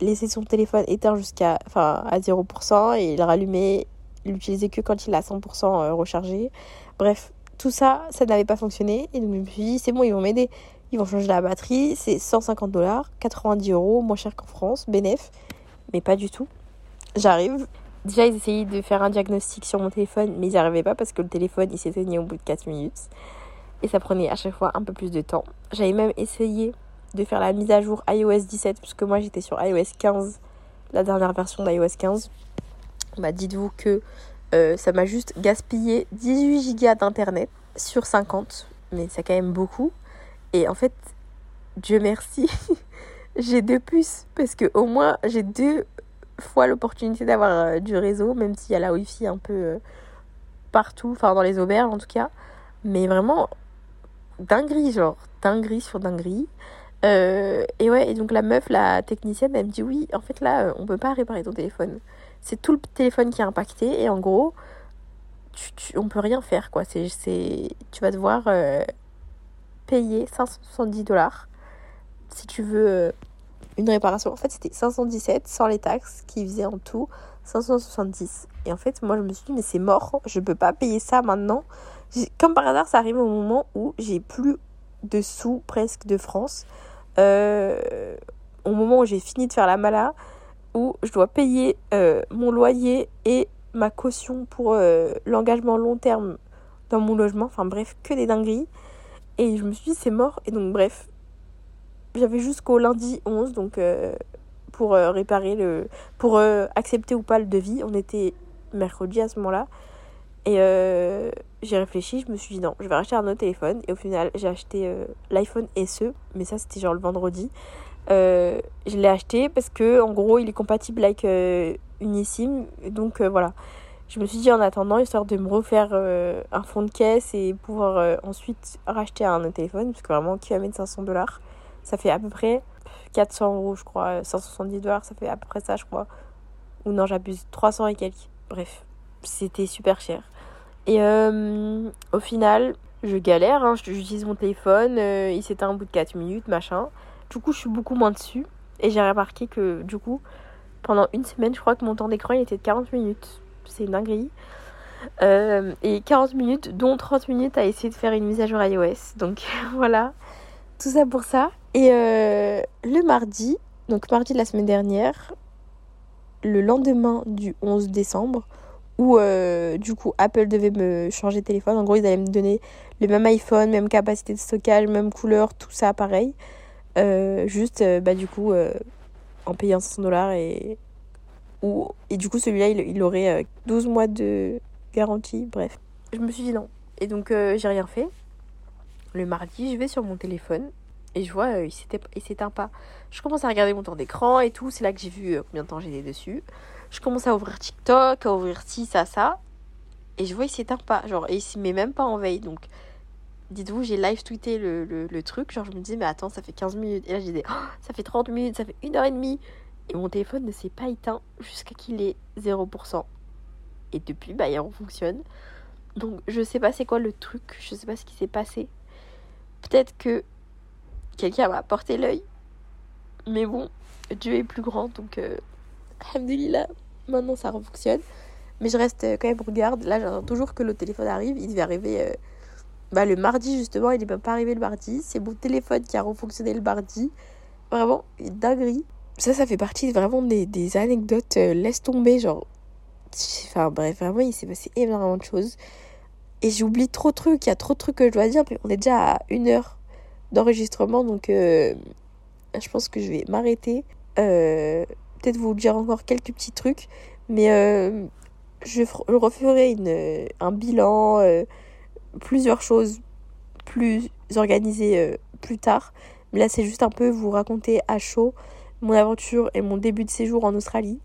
laisser son téléphone éteint jusqu'à enfin à 0% et le rallumer l'utiliser que quand il est à 100% rechargé. Bref tout ça ça n'avait pas fonctionné et donc je me suis dit c'est bon ils vont m'aider ils vont changer la batterie, c'est 150 dollars, 90 euros, moins cher qu'en France, bénéf, mais pas du tout. J'arrive. Déjà, ils essayaient de faire un diagnostic sur mon téléphone, mais ils n'y arrivaient pas parce que le téléphone il s'éteignait au bout de 4 minutes. Et ça prenait à chaque fois un peu plus de temps. J'avais même essayé de faire la mise à jour iOS 17, puisque moi j'étais sur iOS 15, la dernière version d'iOS 15. Bah, dites-vous que euh, ça m'a juste gaspillé 18 gigas d'internet sur 50, mais c'est quand même beaucoup. Et en fait, Dieu merci, (laughs) j'ai deux puces parce que au moins j'ai deux fois l'opportunité d'avoir euh, du réseau, même s'il y a la wifi un peu euh, partout, enfin dans les auberges en tout cas. Mais vraiment, dinguerie, genre, dinguerie sur dinguerie. Euh, et ouais, et donc la meuf, la technicienne, elle me dit oui, en fait là, on peut pas réparer ton téléphone. C'est tout le téléphone qui est impacté et en gros, tu, tu, on peut rien faire quoi. C'est, tu vas devoir payer 570 dollars si tu veux euh, une réparation. En fait, c'était 517 sans les taxes qui faisaient en tout 570. Et en fait, moi, je me suis dit, mais c'est mort, je peux pas payer ça maintenant. Comme par hasard, ça arrive au moment où j'ai plus de sous presque de France. Euh, au moment où j'ai fini de faire la mala, où je dois payer euh, mon loyer et ma caution pour euh, l'engagement long terme dans mon logement. Enfin bref, que des dingueries. Et je me suis dit, c'est mort. Et donc, bref, j'avais jusqu'au lundi 11, donc euh, pour euh, réparer le. pour euh, accepter ou pas le devis. On était mercredi à ce moment-là. Et j'ai réfléchi, je me suis dit non, je vais racheter un autre téléphone. Et au final, j'ai acheté l'iPhone SE, mais ça c'était genre le vendredi. Je l'ai acheté parce que en gros, il est compatible avec Unissim. Donc voilà. Je me suis dit en attendant, histoire de me refaire euh, un fond de caisse et pouvoir euh, ensuite racheter un autre téléphone, parce que vraiment, qui va mettre 500 dollars? Ça fait à peu près 400 euros, je crois, 170 dollars, ça fait à peu près ça, je crois. Ou non, j'abuse, 300 et quelques. Bref, c'était super cher. Et euh, au final, je galère, hein, j'utilise mon téléphone, il s'éteint au bout de 4 minutes, machin. Du coup, je suis beaucoup moins dessus. Et j'ai remarqué que, du coup, pendant une semaine, je crois que mon temps d'écran, était de 40 minutes c'est une dinguerie. Euh, et 40 minutes, dont 30 minutes à essayer de faire une mise à jour iOS. Donc (laughs) voilà, tout ça pour ça. Et euh, le mardi, donc mardi de la semaine dernière, le lendemain du 11 décembre, où euh, du coup Apple devait me changer de téléphone. En gros, ils allaient me donner le même iPhone, même capacité de stockage, même couleur, tout ça pareil. juste, bah du coup, en payant 500 dollars et et du coup, celui-là, il, aurait 12 euh, mois de garantie. Bref, je me suis dit non. Et donc, euh, j'ai rien fait. Le mardi, je vais sur mon téléphone et je vois, euh, il s'éteint pas. Je commence à regarder mon temps d'écran et tout. C'est là que j'ai vu combien de temps j'étais dessus. Je commence à ouvrir TikTok, à ouvrir ci, ça, ça. Et je vois, il s'éteint pas. Genre, et il se met même pas en veille. Donc, dites-vous, j'ai live tweeté le, le, truc. Genre, je me dis, mais attends, ça fait 15 minutes. Et là, j'ai dit, oh, ça fait 30 minutes, ça fait une heure et demie. Et mon téléphone ne s'est pas éteint jusqu'à qu'il ait 0%. Et depuis, bah, il fonctionne. Donc, je sais pas c'est quoi le truc. Je sais pas ce qui s'est passé. Peut-être que quelqu'un m'a porté l'œil. Mais bon, Dieu est plus grand. Donc, euh, alhamdulillah, maintenant ça refonctionne. Mais je reste quand même regarde. Là, j'attends toujours que le téléphone arrive. Il devait arriver euh, bah, le mardi, justement. Il n'est même pas arrivé le mardi. C'est mon téléphone qui a refonctionné le mardi. Vraiment, une dinguerie ça, ça fait partie vraiment des, des anecdotes. Euh, laisse tomber, genre. Enfin, bref, vraiment, il s'est passé énormément de choses. Et j'oublie trop de trucs. Il y a trop de trucs que je dois dire. on est déjà à une heure d'enregistrement. Donc, euh, je pense que je vais m'arrêter. Euh, peut-être vous dire encore quelques petits trucs. Mais je, je, referai une, un bilan. plusieurs choses plus organisées plus tard. Mais là, c'est juste un peu vous raconter à chaud mon aventure et mon début de séjour en Australie.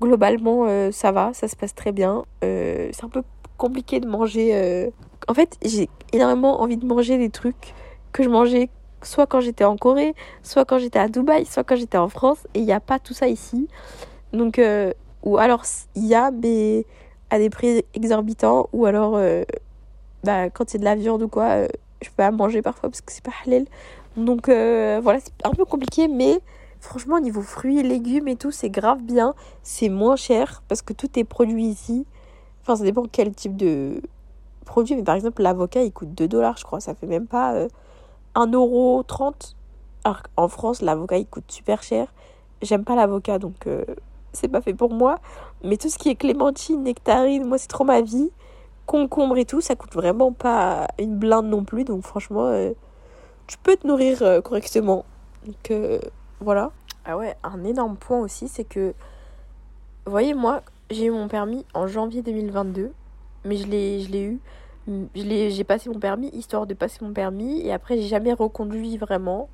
Globalement, euh, ça va, ça se passe très bien. Euh, c'est un peu compliqué de manger. Euh, en fait, j'ai énormément envie de manger des trucs que je mangeais soit quand j'étais en Corée, soit quand j'étais à Dubaï, soit quand j'étais en France. Et il n'y a pas tout ça ici. Donc, ou alors il y a, mais à des prix exorbitants. Ou alors, bah, quand c'est de la viande ou quoi, je peux pas manger parfois parce que c'est pas halal. Donc voilà, c'est un peu compliqué, mais Franchement, au niveau fruits, légumes et tout, c'est grave bien. C'est moins cher parce que tout est produit ici. Enfin, ça dépend quel type de produit. Mais par exemple, l'avocat, il coûte 2 dollars, je crois. Ça fait même pas euh, 1,30€. Alors qu'en France, l'avocat, il coûte super cher. J'aime pas l'avocat, donc euh, c'est pas fait pour moi. Mais tout ce qui est clémentine, nectarine, moi, c'est trop ma vie. Concombre et tout, ça coûte vraiment pas une blinde non plus. Donc franchement, euh, tu peux te nourrir euh, correctement. Donc voilà. Ah ouais, un énorme point aussi, c'est que, vous voyez, moi, j'ai eu mon permis en janvier 2022, mais je l'ai, je eu, j'ai passé mon permis histoire de passer mon permis, et après, j'ai jamais reconduit vraiment,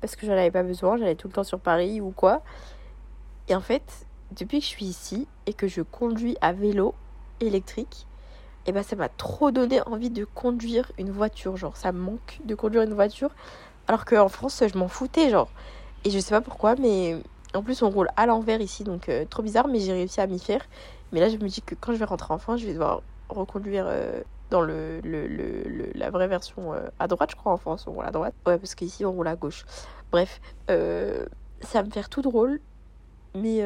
parce que j'en avais pas besoin, j'allais tout le temps sur Paris ou quoi. Et en fait, depuis que je suis ici et que je conduis à vélo électrique, et eh ben ça m'a trop donné envie de conduire une voiture. Genre, ça me manque de conduire une voiture. Alors qu'en France, je m'en foutais. Genre, et je sais pas pourquoi, mais en plus on roule à l'envers ici, donc euh, trop bizarre, mais j'ai réussi à m'y faire. Mais là je me dis que quand je vais rentrer en France, je vais devoir reconduire euh, dans le, la vraie version euh, à droite, je crois en France, on roule à droite. Ouais, parce qu'ici on roule à gauche. Bref, ça va me faire tout drôle, mais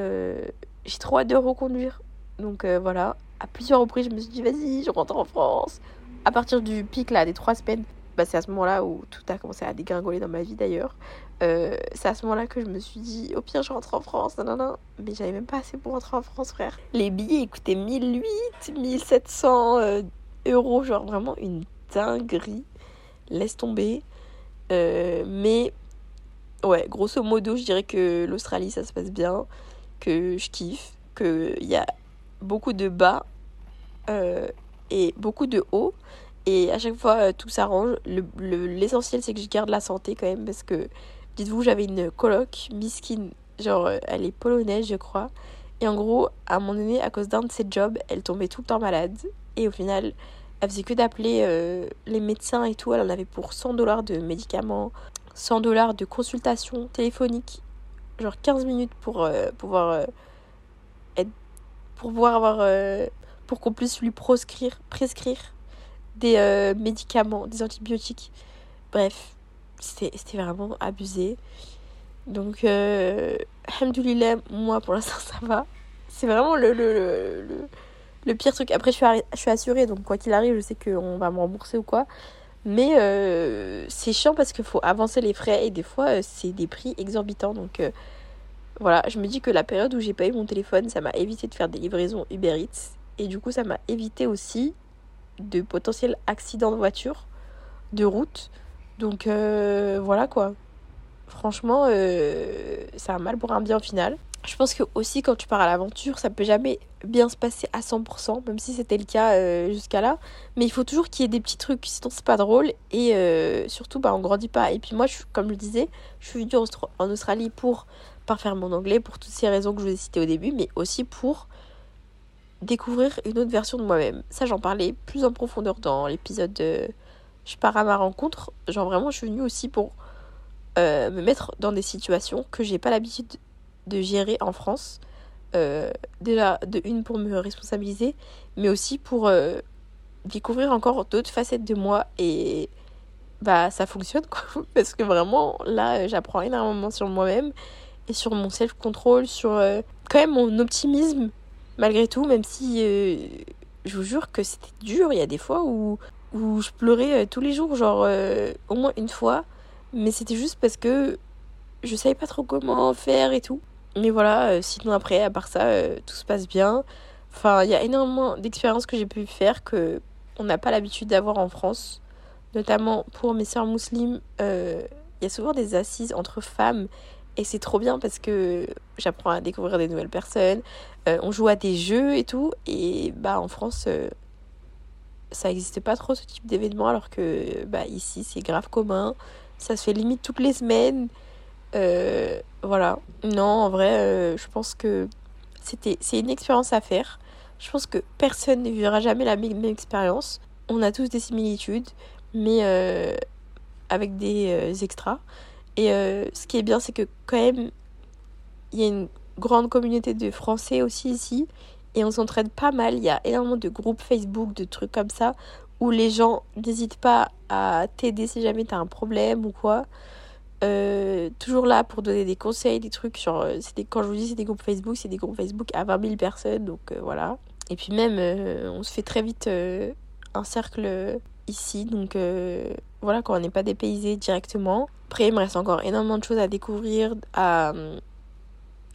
j'ai trop hâte de reconduire. Donc voilà, à plusieurs reprises je me suis dit vas-y, je rentre en France. À partir du pic là, des trois semaines, bah, c'est à ce moment-là où tout a commencé à dégringoler dans ma vie d'ailleurs. Euh, c'est à ce moment-là que je me suis dit, au pire, je rentre en France. Non. Mais j'avais même pas assez pour rentrer en France, frère. Les billets coûtaient 1008, 1700 euh, euros. Genre vraiment une dinguerie. Laisse tomber. Euh, mais ouais, grosso modo, je dirais que l'Australie, ça se passe bien. Que je kiffe. Qu'il y a beaucoup de bas et beaucoup de hauts. Et à chaque fois, tout s'arrange. L'essentiel, c'est que je garde la santé quand même parce que Dites-vous, j'avais une coloc, Miskin, genre euh, elle est polonaise, je crois. Et en gros, à un moment donné, à cause d'un de ses jobs, elle tombait tout le temps malade. Et au final, elle faisait que d'appeler euh, les médecins et tout. Elle en avait pour 100 dollars de médicaments, 100 dollars de consultation téléphonique, genre 15 minutes pour euh, pouvoir être, pour pouvoir avoir, pour qu'on puisse lui prescrire des médicaments, des antibiotiques. Bref, c'était vraiment abusé. Donc, euh, moi pour l'instant (laughs) ça va. C'est vraiment le, pire truc. Après, je suis, je assurée, donc quoi qu'il arrive, je sais qu'on va me rembourser ou quoi. Mais euh, c'est chiant parce qu'il faut avancer les frais et des fois, euh, c'est des prix exorbitants. Donc euh, voilà, je me dis que la période où j'ai pas eu mon téléphone, ça m'a évité de faire des livraisons Uber Eats. Et du coup, ça m'a évité aussi de potentiels accidents de voiture, de route. Donc voilà quoi. Franchement, euh, c'est un mal pour un bien au final. Je pense que aussi quand tu pars à l'aventure, ça peut jamais bien se passer à 100%, même si c'était le cas euh, jusqu'à là. Mais il faut toujours qu'il y ait des petits trucs, sinon c'est pas drôle. Et euh, surtout, bah, on grandit pas. Et puis moi, comme je le disais, je suis venue en Australie pour parfaire mon anglais, pour toutes ces raisons que je vous ai citées au début, mais aussi pour découvrir une autre version de moi-même. Ça, j'en parlais plus en profondeur dans l'épisode de Je pars à ma rencontre. Genre vraiment, je suis venue aussi pour euh, me mettre dans des situations que j'ai pas l'habitude de gérer en France. Euh, déjà, de une pour me responsabiliser, mais aussi pour euh, découvrir encore d'autres facettes de moi et bah ça fonctionne quoi. (laughs) Parce que vraiment, là, j'apprends énormément sur moi-même et sur mon self-control, sur quand même mon optimisme malgré tout, même si je vous jure que c'était dur. Il y a des fois où, où je pleurais tous les jours, genre au moins une fois. Mais c'était juste parce que je savais pas trop comment faire et tout. Mais voilà, euh, sinon après, à part ça, euh, tout se passe bien. Enfin, il y a énormément d'expériences que j'ai pu faire que on n'a pas l'habitude d'avoir en France. Notamment pour mes sœurs euh, il y a souvent des assises entre femmes et c'est trop bien parce que j'apprends à découvrir des nouvelles personnes. on joue à des jeux et tout. Et bah en France, ça n'existait pas trop ce type d'événement alors que bah ici c'est grave commun. Ça se fait limite toutes les semaines. Euh, voilà. Non, en vrai, euh, je pense que c'était, c'est une expérience à faire. Je pense que personne ne vivra jamais la même expérience. On a tous des similitudes, mais euh, avec des extras. Et ce qui est bien, c'est que quand même, il y a une grande communauté de Français aussi ici. Et on s'entraide pas mal. Il y a énormément de groupes Facebook, de trucs comme ça, où les gens n'hésitent pas à t'aider si jamais tu as un problème ou quoi. Euh, toujours là pour donner des conseils, des trucs. Genre, euh, des, quand je vous dis c'est des groupes Facebook, c'est des groupes Facebook à 20 000 personnes, donc euh, voilà. Et puis même, on se fait très vite un cercle ici, donc voilà, quand on n'est pas dépaysé directement. Après, il me reste encore énormément de choses à découvrir, à,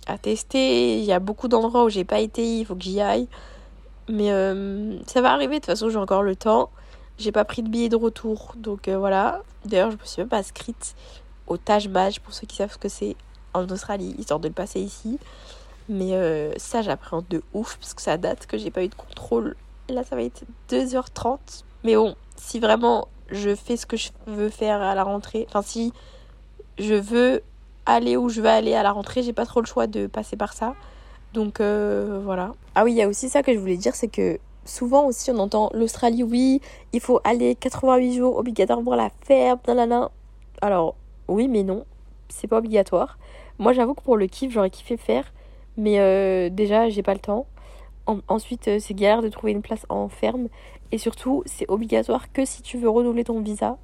à tester. Il y a beaucoup d'endroits où j'ai pas été, il faut que j'y aille. Mais ça va arriver, de toute façon, j'ai encore le temps. J'ai pas pris de billet de retour, donc euh, voilà. D'ailleurs, je me suis même pas inscrite au Taj Mahal, pour ceux qui savent ce que c'est en Australie, histoire de le passer ici. Mais euh, ça, j'appréhende de ouf, parce que ça date que j'ai pas eu de contrôle. Là, ça va être 2h30. Mais bon, si vraiment je fais ce que je veux faire à la rentrée, enfin, si je veux aller où je veux aller à la rentrée, j'ai pas trop le choix de passer par ça. Donc euh, voilà. Ah oui, il y a aussi ça que je voulais dire, c'est que souvent aussi on entend l'Australie, oui, il faut aller 88 jours obligatoire pour la faire, nanana. Alors, oui, mais non, c'est pas obligatoire. Moi, j'avoue que pour le kiff, j'aurais kiffé faire, mais euh, déjà, j'ai pas le temps. ensuite, euh, c'est galère de trouver une place en ferme. Et surtout, c'est obligatoire que si tu veux renouveler ton visa.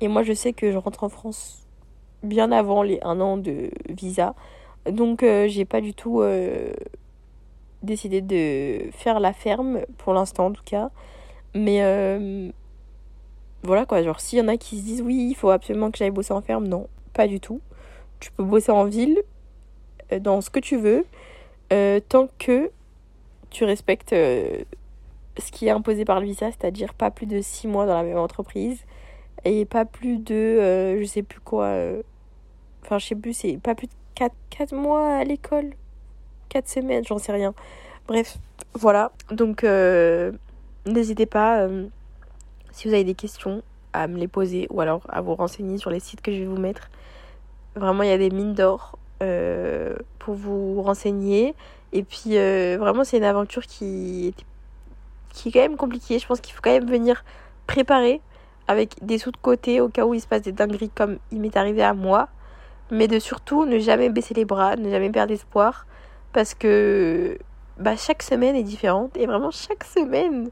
Et moi, je sais que je rentre en France bien avant les un an de visa. Donc, euh, j'ai pas du tout décidé de faire la ferme, pour l'instant en tout cas. Mais euh, voilà quoi, genre s'il y en a qui se disent oui, il faut absolument que j'aille bosser en ferme, non, pas du tout. Tu peux bosser en ville, euh, dans ce que tu veux, euh, tant que tu respectes ce qui est imposé par le visa, c'est-à-dire pas plus de 6 mois dans la même entreprise et pas plus de, je sais plus quoi, enfin je sais plus, c'est pas plus de 4, 4 mois à l'école? 4 semaines, j'en sais rien. Bref, voilà. Donc, euh, n'hésitez pas, euh, si vous avez des questions, à me les poser ou alors à vous renseigner sur les sites que je vais vous mettre. Vraiment, il y a des mines d'or euh, pour vous renseigner. Et puis vraiment, c'est une aventure qui, qui est quand même compliquée. Je pense qu'il faut quand même venir préparer avec des sous de côté au cas où il se passe des dingueries comme il m'est arrivé à moi. Mais de surtout ne jamais baisser les bras, ne jamais perdre espoir. Parce que bah, chaque semaine est différente. Et vraiment, chaque semaine,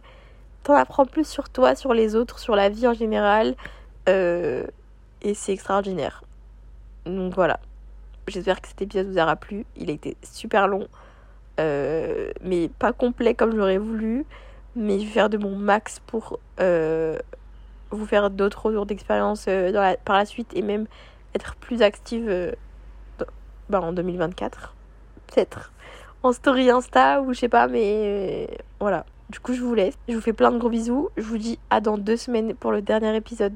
t'en apprends plus sur toi, sur les autres, sur la vie en général. Euh, et c'est extraordinaire. Donc voilà. J'espère que cet épisode vous aura plu. Il a été super long. Euh, mais pas complet comme j'aurais voulu. Mais je vais faire de mon max pour euh, vous faire d'autres retours d'expérience par la suite et même être plus active bah, en 2024. Peut-être en story Insta ou je sais pas, mais voilà. Du coup, je vous laisse. Je vous fais plein de gros bisous. Je vous dis à dans deux semaines pour le dernier épisode.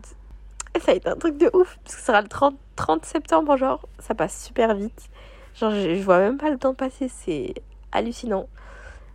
Ça a été un truc de ouf, parce que ce sera le 30, 30 septembre, genre, ça passe super vite. Genre, je, vois même pas le temps passer, c'est hallucinant.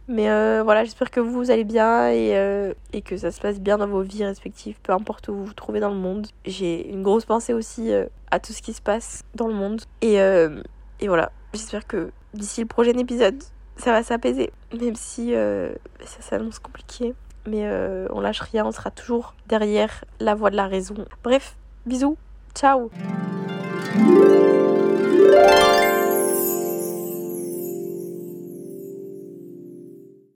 Mais euh, voilà, j'espère que vous, allez bien et, euh, et, que ça se passe bien dans vos vies respectives, peu importe où vous vous trouvez dans le monde. J'ai une grosse pensée aussi euh, à tout ce qui se passe dans le monde. Et, et voilà, j'espère que d'ici le prochain épisode, ça va s'apaiser. Même si ça s'annonce compliqué. Mais on lâche rien, on sera toujours derrière la voie de la raison. Bref, bisous, ciao